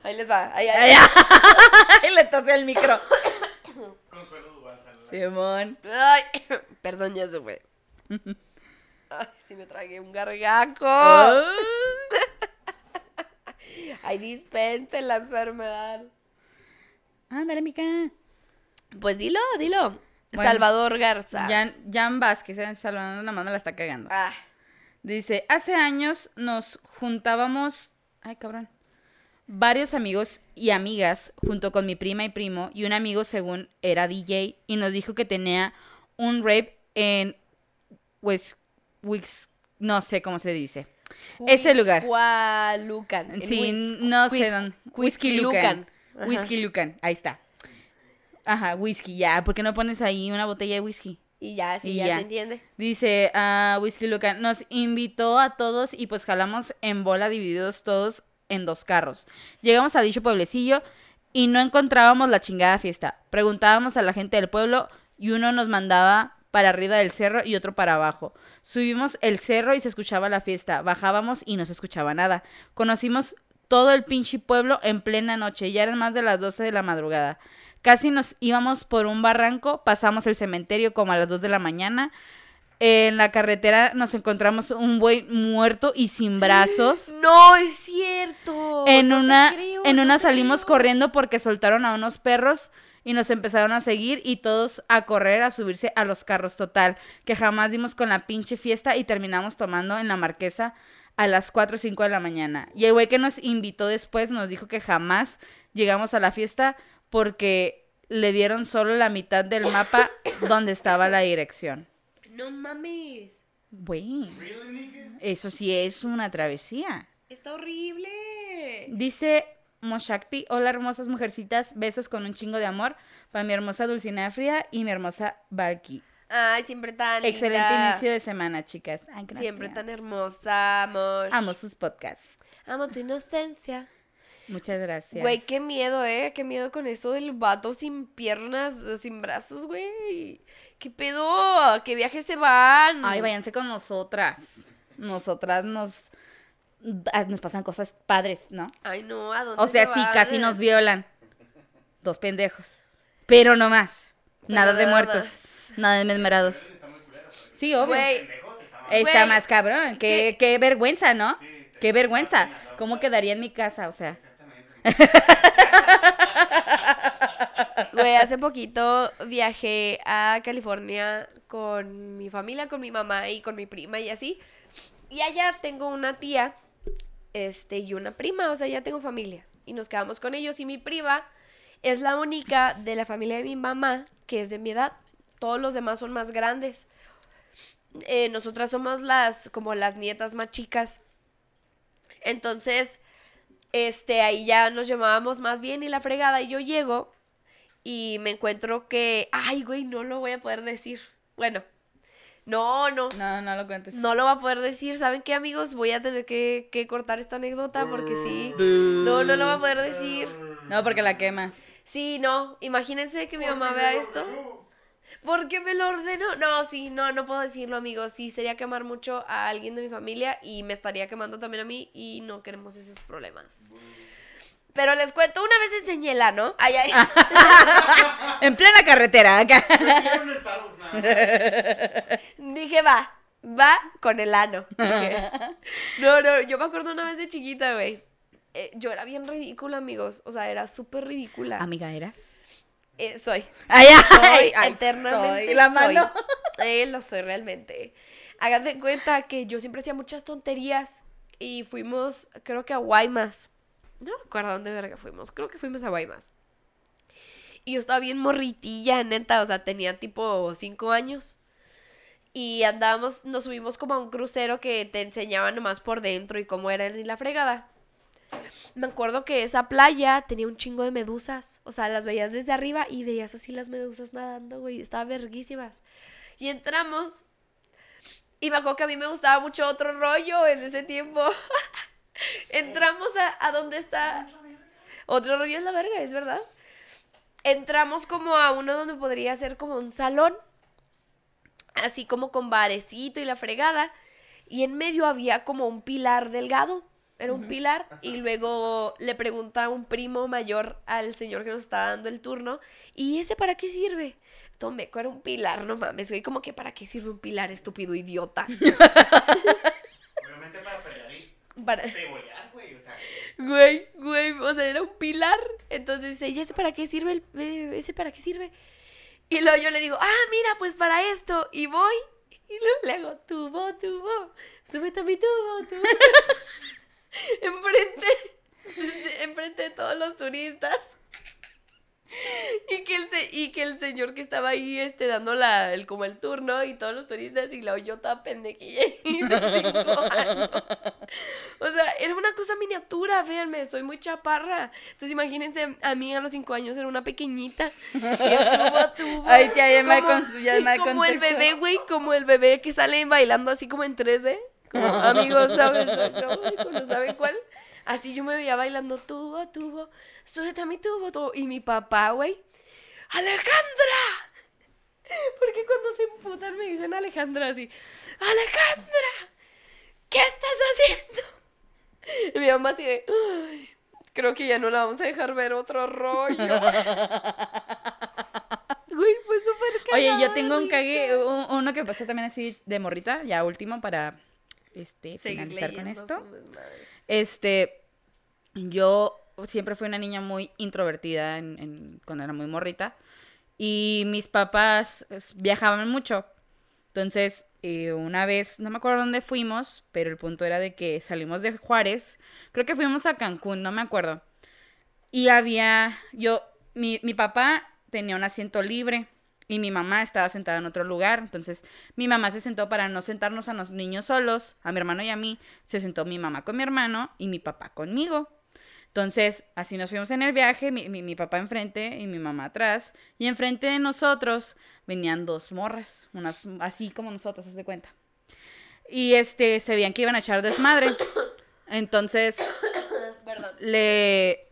Ahí les va. Ay, ay, Ay, ay, le tosé el micro. <coughs> Simón. ay. <coughs> Perdón, ya se fue. <laughs> Ay, sí me tragué un gargaco. Ah. <laughs> Ay, dispensen la enfermedad. Ándale, mica. Pues dilo, dilo. Bueno, Salvador Garza. Jan, Jan Vázquez, eh, saludando la mano, la está cagando. Ah, Dice, hace años nos juntábamos, ay cabrón, varios amigos y amigas junto con mi prima y primo y un amigo según era DJ y nos dijo que tenía un rape en Wix, no sé cómo se dice. Ese lugar. En Sí, no sé dónde. Whisky. Lucan. Ajá. Whisky Lucan, ahí está. Ajá, whisky, ya. ¿Por qué no pones ahí una botella de whisky? Y ya, sí, Y ya, ya. se entiende. Dice a Whisky Lucan, nos invitó a todos y pues jalamos en bola divididos todos en dos carros. Llegamos a dicho pueblecillo y no encontrábamos la chingada fiesta. Preguntábamos a la gente del pueblo y uno nos mandaba para arriba del cerro y otro para abajo. Subimos el cerro y se escuchaba la fiesta. Bajábamos y no se escuchaba nada. Conocimos todo el pinche pueblo en plena noche. Ya eran más de las 12 de la madrugada. Casi nos íbamos por un barranco, pasamos el cementerio como a las 2 de la mañana. En la carretera nos encontramos un buey muerto y sin brazos. <gasps> No, es cierto. En No una, creo, en no una salimos creo. corriendo porque soltaron a unos perros y nos empezaron a seguir y todos a correr, a subirse a los carros total, que jamás dimos con la pinche fiesta y terminamos tomando en la marquesa a las 4 o 5 de la mañana. Y el güey que nos invitó después nos dijo que jamás llegamos a la fiesta porque le dieron solo la mitad del mapa <coughs> donde estaba la dirección. No mames. Güey, eso sí es una travesía. Está horrible. Dice Moshakpi, hola hermosas mujercitas, besos con un chingo de amor para mi hermosa Dulcinea Fría y mi hermosa Barky. Ay, siempre tan Excelente linda. inicio de semana, chicas. Ay. Siempre tan hermosa, amor. Amo sus podcasts. Amo tu inocencia. Muchas gracias. Güey, qué miedo, ¿eh? Qué miedo con eso del vato sin piernas, sin brazos, güey. ¿Qué pedo? ¿A qué viajes se van? Ay, váyanse con nosotras. Nosotras nos ah, nos pasan cosas padres, ¿no? Ay, no, ¿a dónde O sea, se sí, van? casi nos violan. Dos pendejos. Pero no más. Pero Nada de muertos. más. Nada de mesmerados. Está muy culero, pero Sí, obvio. Güey, está más cabrón. Qué, qué vergüenza, ¿no? Qué vergüenza. ¿Cómo quedaría en mi casa? O sea. <laughs> Güey, hace poquito viajé a California con mi familia, con mi mamá y con mi prima y así. Y allá tengo una tía, este, y una prima, o sea, ya tengo familia. Y nos quedamos con ellos y mi prima es la única de la familia de mi mamá que es de mi edad. Todos los demás son más grandes. Eh, nosotras somos las, como las nietas más chicas. Entonces, este, ahí ya nos llamábamos más bien y la fregada. Y yo llego y me encuentro que, ay, güey, no lo voy a poder decir. Bueno, no, no, No, no lo cuentes. no lo voy a poder decir. ¿Saben qué, amigos? Voy a tener que, que cortar esta anécdota porque sí. No, no lo voy a poder decir. No, porque la quemas. Sí, no. Imagínense que mi mamá vea esto. ¿Por qué me lo ordenó? No, sí, no, no puedo decirlo, amigos. Sí, sería quemar mucho a alguien de mi familia y me estaría quemando también a mí y no queremos esos problemas. Pero les cuento, una vez enseñé el ano. Ay, ay. <laughs> En plena carretera, acá. Quiero un Starbucks nada más. Dije, va, va con el ano. Dije. No, no, yo me acuerdo una vez de chiquita, güey. Eh, yo era bien ridícula, amigos. O sea, era súper ridícula. Amiga, ¿eras? Eh, soy. Ay, Soy ay, ay, eternamente soy la soy. mano. <laughs> Eh, lo soy realmente. Hagan de cuenta que yo siempre hacía muchas tonterías y fuimos, creo que a Guaymas. No me acuerdo a dónde verga fuimos. Creo que fuimos a Guaymas. Y yo estaba bien morritilla, neta. O sea, tenía tipo cinco años. Y andábamos, nos subimos como a un crucero que te enseñaba nomás por dentro y cómo era ni la fregada. Me acuerdo que esa playa tenía un chingo de medusas. O sea, las veías desde arriba y veías así las medusas nadando, güey. Estaban verguísimas. Y entramos. Y me acuerdo que a mí me gustaba mucho otro rollo en ese tiempo. <laughs> entramos a, a donde está. Otro rollo es la verga, es verdad. Entramos como a uno donde podría ser como un salón. Así como con barecito y la fregada. Y en medio había como un pilar delgado. Era un pilar. Y luego le pregunta un primo mayor al señor que nos estaba dando el turno. ¿Y ese para qué sirve? Tome, era un pilar, no mames, güey. Como que para qué sirve un pilar, estúpido idiota. <laughs> Obviamente para pelear y Para... pegolear, güey. O sea, Güey, güey, o sea, era un pilar. Entonces dice, ¿y ese para qué sirve? El, eh, ¿Ese para qué sirve? Y luego yo le digo, ah, mira, pues para esto. Y voy, y luego le hago, tubo, tubo, súbete a mi tubo, tubo. <laughs> <laughs> enfrente, enfrente de todos los turistas. Y que, el se- y que el señor que estaba ahí este, dando la, el, como el turno y todos los turistas y la yo toda pendequilla de cinco <laughs> años. O sea, era una cosa miniatura, véanme, soy muy chaparra. Entonces imagínense, a mí a los cinco años era una pequeñita. Y yo tubo, tubo. <laughs> Ay, tía, ya me Como- con- ya me Como el bebé, güey, como el bebé que sale bailando así como en 3D. Como, <laughs> amigos, ¿sabes? ¿No? ¿No saben cuál? Así yo me veía bailando tubo, tubo, súbete a mi tubo, tubo. Y mi papá, güey, ¡Alejandra! Porque cuando se emputan me dicen Alejandra así, ¡Alejandra! ¿Qué estás haciendo? Y mi mamá así de, "Ay, Creo que ya no la vamos a dejar ver otro rollo. <laughs> Güey, fue súper Oye, yo tengo un cague, un- uno que pasó también así de morrita, ya último para este Seguir finalizar con esto. Este, yo siempre fui una niña muy introvertida en, en- cuando era muy morrita. Y mis papás es, viajaban mucho. Entonces, eh, una vez, no me acuerdo dónde fuimos, pero el punto era de que salimos de Juárez. Creo que fuimos a Cancún, no me acuerdo. Y había, yo, mi, mi papá tenía un asiento libre y mi mamá estaba sentada en otro lugar. Entonces, mi mamá se sentó para no sentarnos a los niños solos, a mi hermano y a mí. Se sentó mi mamá con mi hermano y mi papá conmigo. Entonces, así nos fuimos en el viaje, mi, mi- mi papá enfrente y mi mamá atrás. Y enfrente de nosotros venían dos morras, unas así como nosotros, haz de cuenta. Y este, se veían que iban a echar desmadre. Entonces, <coughs> Perdón. le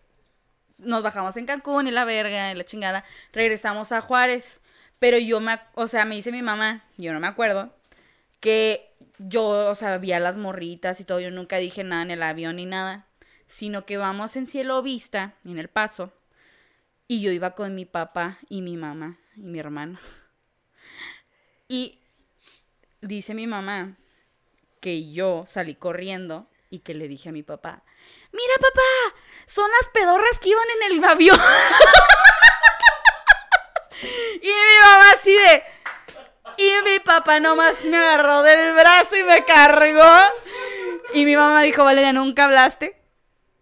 nos bajamos en Cancún y la verga y la chingada, regresamos a Juárez, pero yo me, o sea, me dice mi mamá, yo no me acuerdo, que yo, o sea, vi a las morritas y todo, yo nunca dije nada en el avión ni nada, sino que vamos en cielo vista, en el paso, y yo iba con mi papá y mi mamá y mi hermano. <laughs> Y dice mi mamá que yo salí corriendo y que le dije a mi papá, mira papá, son las pedorras que iban en el avión. <laughs> y mi mamá así de... Y mi papá nomás me agarró del brazo y me cargó. Y mi mamá dijo, Valeria, ¿nunca hablaste?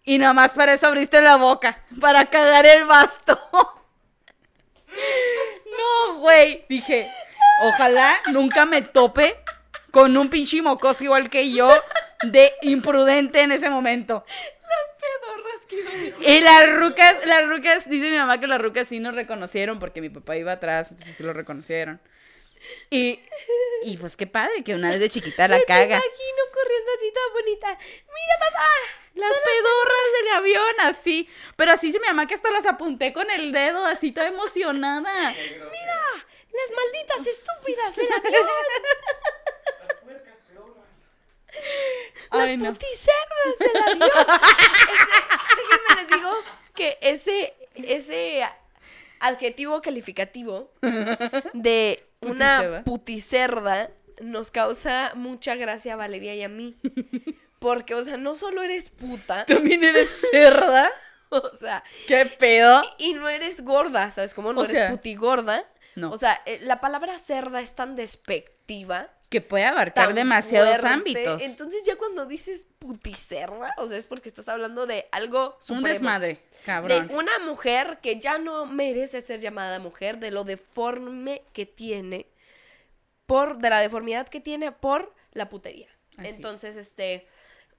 Y nomás para eso abriste la boca, para cagar el basto. <laughs> No, güey. Dije, ojalá nunca me tope con un pinche mocoso igual que yo de imprudente en ese momento. Pedorras que iban a- Y las rucas, las rucas, dice mi mamá que las rucas sí nos reconocieron porque mi papá iba atrás, entonces sí lo reconocieron. Y, y pues qué padre que una vez de chiquita la Me caga. imagino corriendo así toda bonita. Mira, papá. Las pedorras del avión, así. Pero así se mi mamá que hasta las apunté con el dedo, así toda emocionada. Mira, las malditas estúpidas del avión. <laughs> Las puercas pedorras. Las no. puticerdas del avión. Ese- <laughs> les digo que ese, ese adjetivo calificativo de una Puticerda. nos causa mucha gracia a Valeria y a mí. Porque, o sea, no solo eres puta, ¿También eres cerda? <laughs> o sea, ¿Qué pedo? y no eres gorda, ¿sabes cómo? No O eres sea, putigorda. no. O sea, eh, la palabra cerda es tan despectiva. Que puede abarcar demasiados fuerte. ámbitos. Entonces ya cuando dices puticerda, o sea, es porque estás hablando de algo Un supremo. desmadre, cabrón. De una mujer que ya no merece ser llamada mujer, de lo deforme que tiene, por, de la deformidad que tiene por la putería. Así Entonces, este,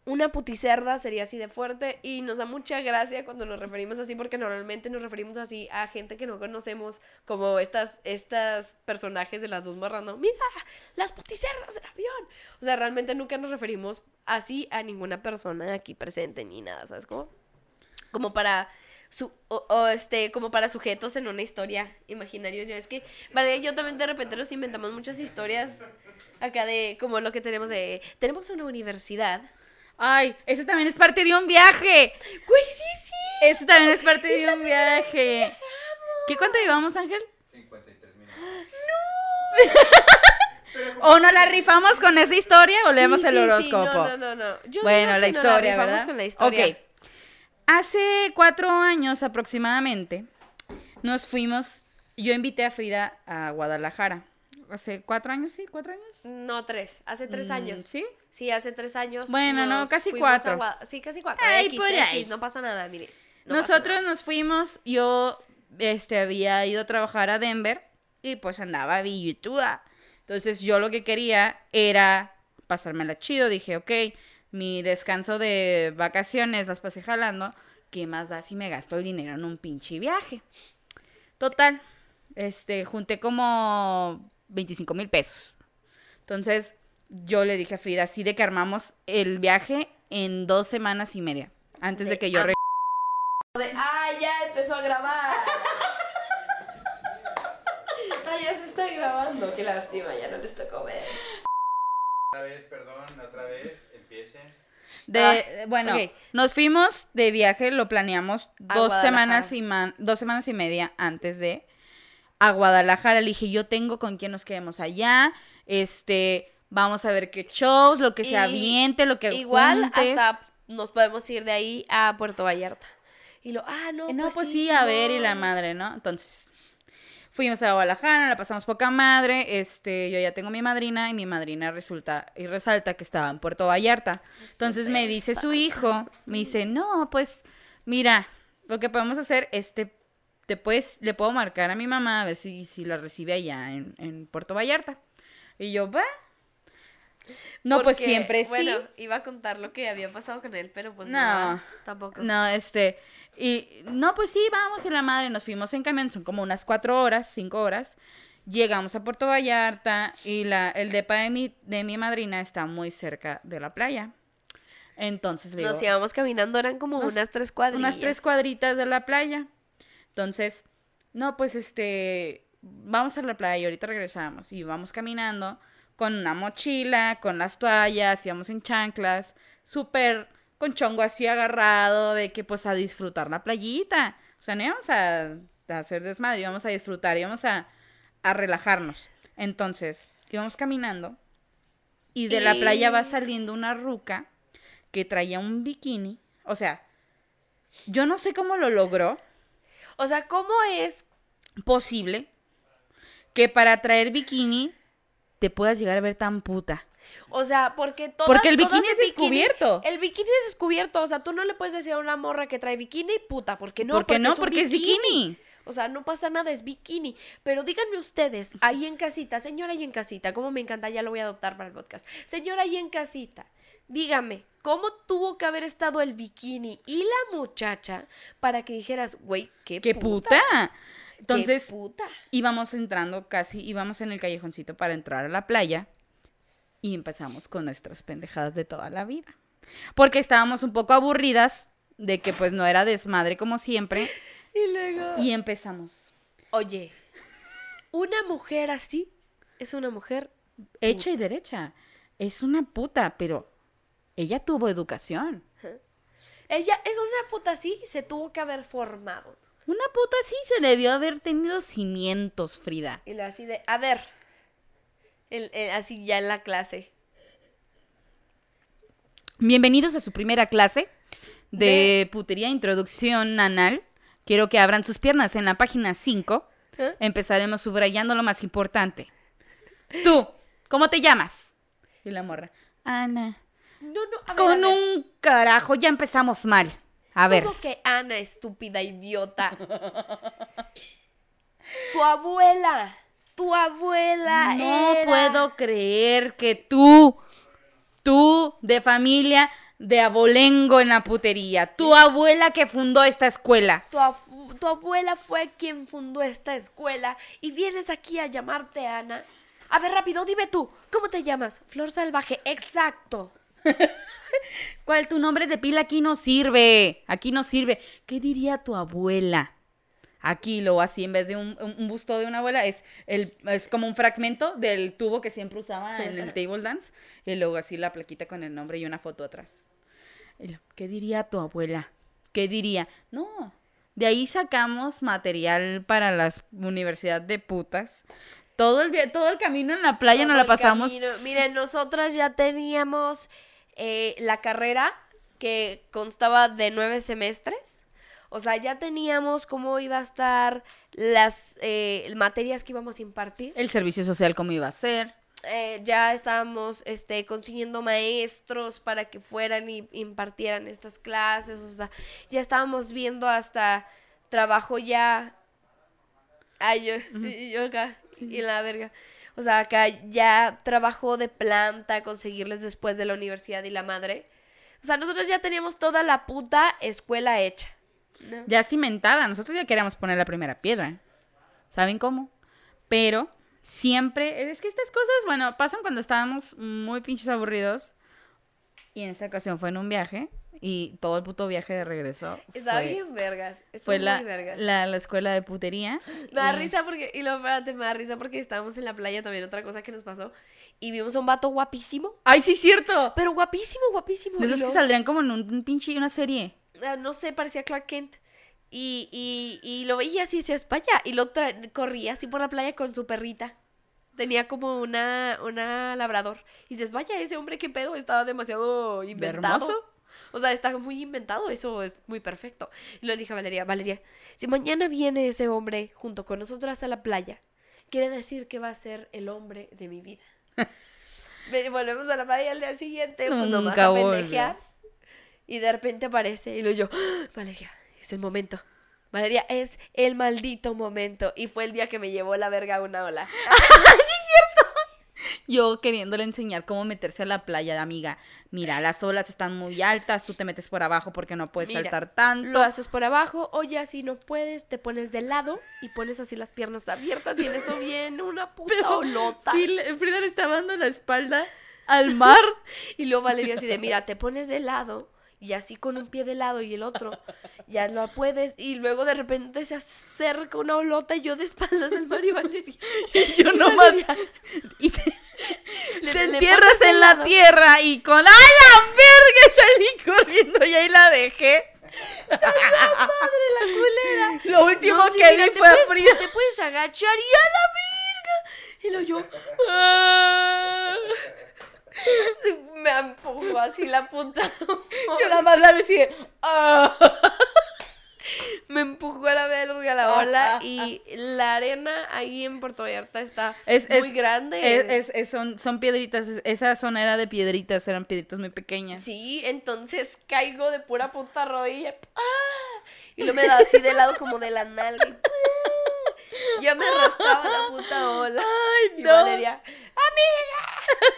una puticerda sería así de fuerte y nos da mucha gracia cuando nos referimos así porque normalmente nos referimos así a gente que no conocemos como estas, estas personajes de las dos morras, ¿no? Mira, las puticerdas del avión. O sea, realmente nunca nos referimos así a ninguna persona aquí presente ni nada, ¿sabes cómo? Como para su, o, este, como para sujetos en una historia imaginarios. Ya es que, vale, yo también de repente nos inventamos muchas historias acá de como lo que tenemos de, tenemos una universidad. Ay, eso también es parte de un viaje. Güey, sí, sí. Eso también es <laughs> parte de un viaje. ¿Qué cuánto llevamos, Ángel? 53 minutos. <gasps> ¿O nos la rifamos con esa historia o leemos Sí, el sí, sí. horóscopo? No, no, no, no. Yo bueno, la historia, rifamos ¿verdad? con la historia. Ok. Hace cuatro años aproximadamente nos fuimos. Yo invité a Frida a Guadalajara. Hace cuatro años, sí, cuatro años. No, tres. Hace tres Mm, años. ¿Sí? Sí, hace tres años. Bueno, no, casi cuatro. Sí, casi cuatro. Ay, X, por X, ahí. no pasa nada, mire. no Nosotros nada. nos fuimos, yo este, había ido a trabajar a Denver y pues andaba billutuda. Entonces yo lo que quería era pasármela chido. Dije, ok, mi descanso de vacaciones las pasé jalando. ¿Qué más da si me gasto el dinero en un pinche viaje? Total, este, junté como 25 mil pesos. Entonces yo le dije a Frida, así de que armamos el viaje en dos semanas y media. Antes de, De que yo am- re- De, ah, ya empezó a grabar. <laughs> ah, ya se está grabando. Qué lástima, ya no les tocó ver. Otra vez, perdón, otra vez, empiece. De, Ah, bueno, nos fuimos de viaje, lo planeamos dos semanas y man- dos semanas y media antes de a Guadalajara. Le dije, yo tengo con quién nos quedemos allá. Este, vamos a ver qué shows, lo que se Y aviente, lo que Igual juntes. hasta nos podemos ir de ahí a Puerto Vallarta. Y lo, ah, no, No, pues, pues, sí, a ver, y la madre, ¿no? Entonces, fuimos a Guadalajara, la pasamos poca madre, este, yo ya tengo mi madrina, y mi madrina resulta y resalta que estaba en Puerto Vallarta. Entonces me dice su hijo, me dice, no, pues, mira, lo que podemos hacer, este, te puedes, le puedo marcar a mi mamá a ver si, si la recibe allá en, en Puerto Vallarta. Y yo, va. No, pues siempre sí. Bueno, iba a contar lo que había pasado con él, pero pues no, No. tampoco. No, este, y no, pues sí, vamos y la madre, nos fuimos en camión, son como unas cuatro horas, cinco horas. Llegamos a Puerto Vallarta y la, el depa de mi, de mi madrina está muy cerca de la playa. Entonces le digo, Nos íbamos caminando, eran como unas tres cuadrillas. unas tres cuadritas de la playa. Entonces, no, pues este, vamos a la playa y ahorita regresamos. Y vamos caminando con una mochila, con las toallas, íbamos en chanclas, súper con chongo así agarrado, de que pues a disfrutar la playita. O sea, no íbamos a, a hacer desmadre, íbamos a disfrutar, íbamos a, a relajarnos. Entonces, íbamos caminando y de la playa va saliendo una ruca que traía un bikini. O sea, yo no sé cómo lo logró O sea, ¿cómo es? posible que para traer bikini te puedas llegar a ver tan puta. O sea, porque todo. Porque el bikini es descubierto. El bikini es descubierto. O sea, tú no le puedes decir a una morra que trae bikini, puta, porque no. ¿Por qué no? un Porque es bikini. O sea, no pasa nada, es bikini. Pero díganme ustedes, ahí en casita, señora ahí en casita, como me encanta, ya lo voy a adoptar para el podcast. Señora ahí en casita, dígame, ¿cómo tuvo que haber estado el bikini y la muchacha para que dijeras, güey, qué, ¡Qué puta! Entonces, puta. íbamos entrando casi, íbamos en el callejoncito para entrar a la playa y empezamos con nuestras pendejadas de toda la vida. Porque estábamos un poco aburridas de que pues no era desmadre como siempre <laughs> Y luego. y empezamos. Oye, una mujer así es una mujer. Hecha y derecha. Es una puta, pero ella tuvo educación. Ella es una puta así, se tuvo que haber formado. Una puta sí se debió haber tenido cimientos, Frida. Y lo así de, a ver. El- el- así ya en la clase. Bienvenidos a su primera clase de putería introducción anal. Quiero que abran sus piernas en la página 5. ¿Eh? Empezaremos subrayando lo más importante. Tú, ¿cómo te llamas? Y la morra. Ana. No, no, a ver. Con a ver. un carajo, ya empezamos mal. A ver. ¿Cómo que Ana, estúpida idiota? <laughs> tu abuela. Tu abuela. No era- puedo creer que tú, tú de familia de abolengo en la putería, tu abuela que fundó esta escuela. Tu, tu abuela fue quien fundó esta escuela y vienes aquí a llamarte Ana. A ver, rápido, dime tú, ¿cómo te llamas? Flor Salvaje, exacto. <laughs> ¿Cuál tu nombre de pila aquí no sirve? Aquí no sirve. ¿Qué diría tu abuela? Aquí lo así, en vez de un, busto de una abuela, es, el, es como un fragmento del tubo que siempre usaba en el <laughs> table dance. Y luego así la plaquita con el nombre y una foto atrás. ¿Qué diría tu abuela? ¿Qué diría? No. De ahí sacamos material para la universidad de putas. Todo el, todo el camino en la playa nos Todo la el pasamos. camino. Miren, nosotras ya teníamos eh, la carrera que constaba de nueve semestres. O sea, ya teníamos cómo iba a estar las eh, materias que íbamos a impartir. El servicio social, cómo iba a ser. Eh, ya estábamos este, consiguiendo maestros para que fueran y impartieran estas clases. O sea, ya estábamos viendo hasta trabajo ya. Ay, yo, y yo acá, y la verga. O sea, acá ya trabajo de planta, conseguirles después de la universidad y la madre. O sea, nosotros ya teníamos toda la puta escuela hecha. ya cimentada. Nosotros ya queríamos poner la primera piedra. ¿Saben cómo? Pero siempre, es que estas cosas, bueno, pasan cuando estábamos muy pinches aburridos. Y en esta ocasión fue en un viaje. Y todo el puto viaje de regreso. Estaba fue, bien vergas. Estuvo Fue muy la, vergas. la, la escuela de putería. <laughs> Me da risa porque, y luego, espérate, me da risa porque estábamos en la playa también, otra cosa que nos pasó. Y vimos a un vato guapísimo. ¡Ay, sí, cierto! Pero guapísimo, guapísimo. De esos que saldrían como en un, un pinche, una serie. ah, no sé, parecía Clark Kent. Y, y, y lo veía así, decía, es para allá. Y lo tra- corría así por la playa con su perrita. Tenía como una, una labrador. Y dices, vaya, ese hombre, qué pedo, estaba demasiado inventado. hermoso? O sea, está muy inventado, eso es muy perfecto. Y le dije a Valeria, Valeria, si mañana viene ese hombre junto con nosotras a la playa, quiere decir que va a ser el hombre de mi vida. <laughs> Ve- Volvemos a la playa al día siguiente, pues nomás Nunca a volvió. pendejear. Y de repente aparece y lo yo, "Ah, Valeria, es el momento. Valeria, es el maldito momento. Y fue el día que me llevó la verga a una ola. <laughs> Yo queriéndole enseñar cómo meterse a la playa, amiga. Mira, las olas están muy altas, tú te metes por abajo porque no puedes Mira, saltar tanto. Lo haces por abajo o ya si no puedes, te pones de lado y pones así las piernas abiertas y en eso <laughs> viene una puta olota. Phil- Frida le estaba dando la espalda al mar. <laughs> Y luego Valeria así de, mira, te pones de lado y así con un pie de lado y el otro, <laughs> ya lo puedes. Y luego de repente se acerca una olota y yo de espaldas al mar y Valeria. <laughs> y yo nomás. <laughs> Y te, Le- te le entierras en la lado. tierra y con ¡ay la verga! Salí corriendo y ahí la dejé. Madre la culera. Lo último No, sí, que mira, vi fue a puedes- Frida. Te puedes agachar y a la verga. Y lo yo. "Ah". <laughs> Me empujó así la puta. Yo nada más la vi así de, "Ah". Me empujó a la verga la ola y la arena ahí en Puerto Vallarta está Es- muy es- grande. Es- es- son, son piedritas, es- esa zona era de piedritas, eran piedritas muy pequeñas. Sí, entonces caigo de pura puta rodilla. ¡ah! Y lo me da así de lado como de la nalga. y ¡ah! Ya me arrastraba la puta ola. Ay, Y no. Valeria, amiga,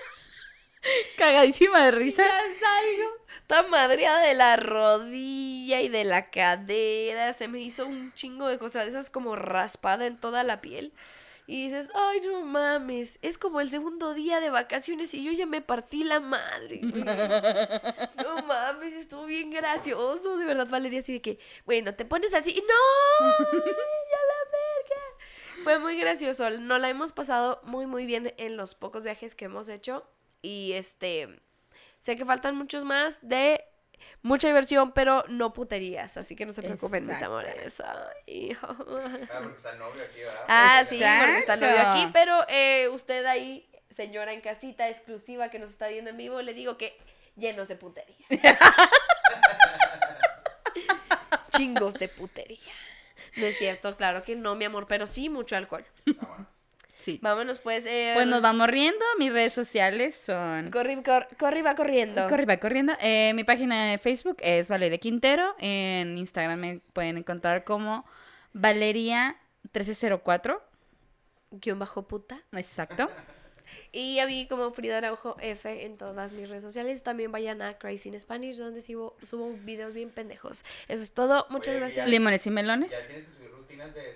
<laughs> Cagadísima de risa. ya salgo. Toda madreada de la rodilla y de la cadera. Se me hizo un chingo de cosas de esas como raspada en toda la piel. Y dices, ay, no mames, es como el segundo día de vacaciones y yo ya me partí la madre. güey". <laughs> No mames, estuvo bien gracioso. De verdad, Valeria, así de que, bueno, te pones así y no, <laughs> ya la verga. Fue muy gracioso. No la hemos pasado muy, muy bien en los pocos viajes que hemos hecho. Y este, sé que faltan muchos más de mucha diversión, pero no puterías. Así que no se preocupen, mis amores. Ay, <laughs> Ah, porque está el novio aquí, ¿verdad? Ah, sí, porque está el novio aquí, pero eh, usted ahí, señora en casita exclusiva que nos está viendo en vivo, le digo que llenos de putería. <laughs> Chingos de putería. No es cierto, claro que no, mi amor, pero sí mucho alcohol. Vámonos. Sí. Vámonos pues. Eh, Pues nos vamos riendo. Mis redes sociales son. Corri, cor- corri va corriendo. Corre, va corriendo. Eh, mi página de Facebook es Valeria Quintero. En Instagram me pueden encontrar como Valeria1304. Guión bajo puta. Exacto. Y a mí como Frida Araujo F en todas mis redes sociales. También vayan a Crazy in Spanish donde subo, subo videos bien pendejos. Eso es todo. Muchas Oye, gracias. ya- Limones y Ya melones. tienes que subir rutinas de.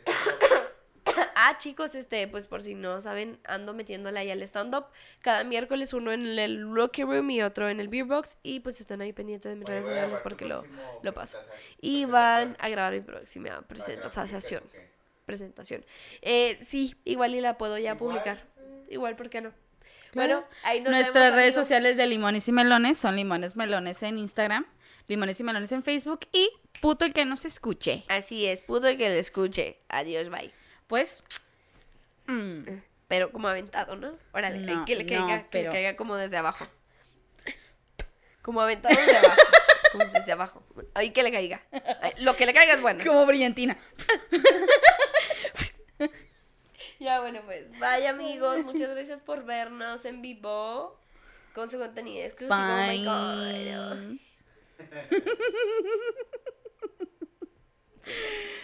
<laughs> Ah, chicos, este, pues por si no saben, ando metiéndole ahí al stand-up. Cada miércoles uno en el Rocky Room y otro en el Beer Box. Y pues están ahí pendientes de mis Oye, redes sociales porque lo, lo paso. Y van a grabar mi próxima presentación. Presentación. Eh, sí, igual y la puedo ya Igual. publicar. Igual, ¿por qué no? Claro. Bueno, ahí nos Nuestras vemos, redes amigos. sociales de Limones y Melones son Limones Melones en Instagram, Limones y Melones en Facebook y puto el que nos escuche. Así es, puto el que le escuche. Adiós, bye. Pues. mm, Pero como aventado, ¿no? Órale, No, que le no, caiga, que le caiga como desde abajo. Como aventado desde abajo. <laughs> Como desde abajo. Ahí que le caiga. Lo que le caiga es bueno. como brillantina. <laughs> Ya, bueno, pues. Vaya, amigos. Muchas gracias por vernos en vivo. Con su contenido exclusivo. Oh my God. Bye. <laughs>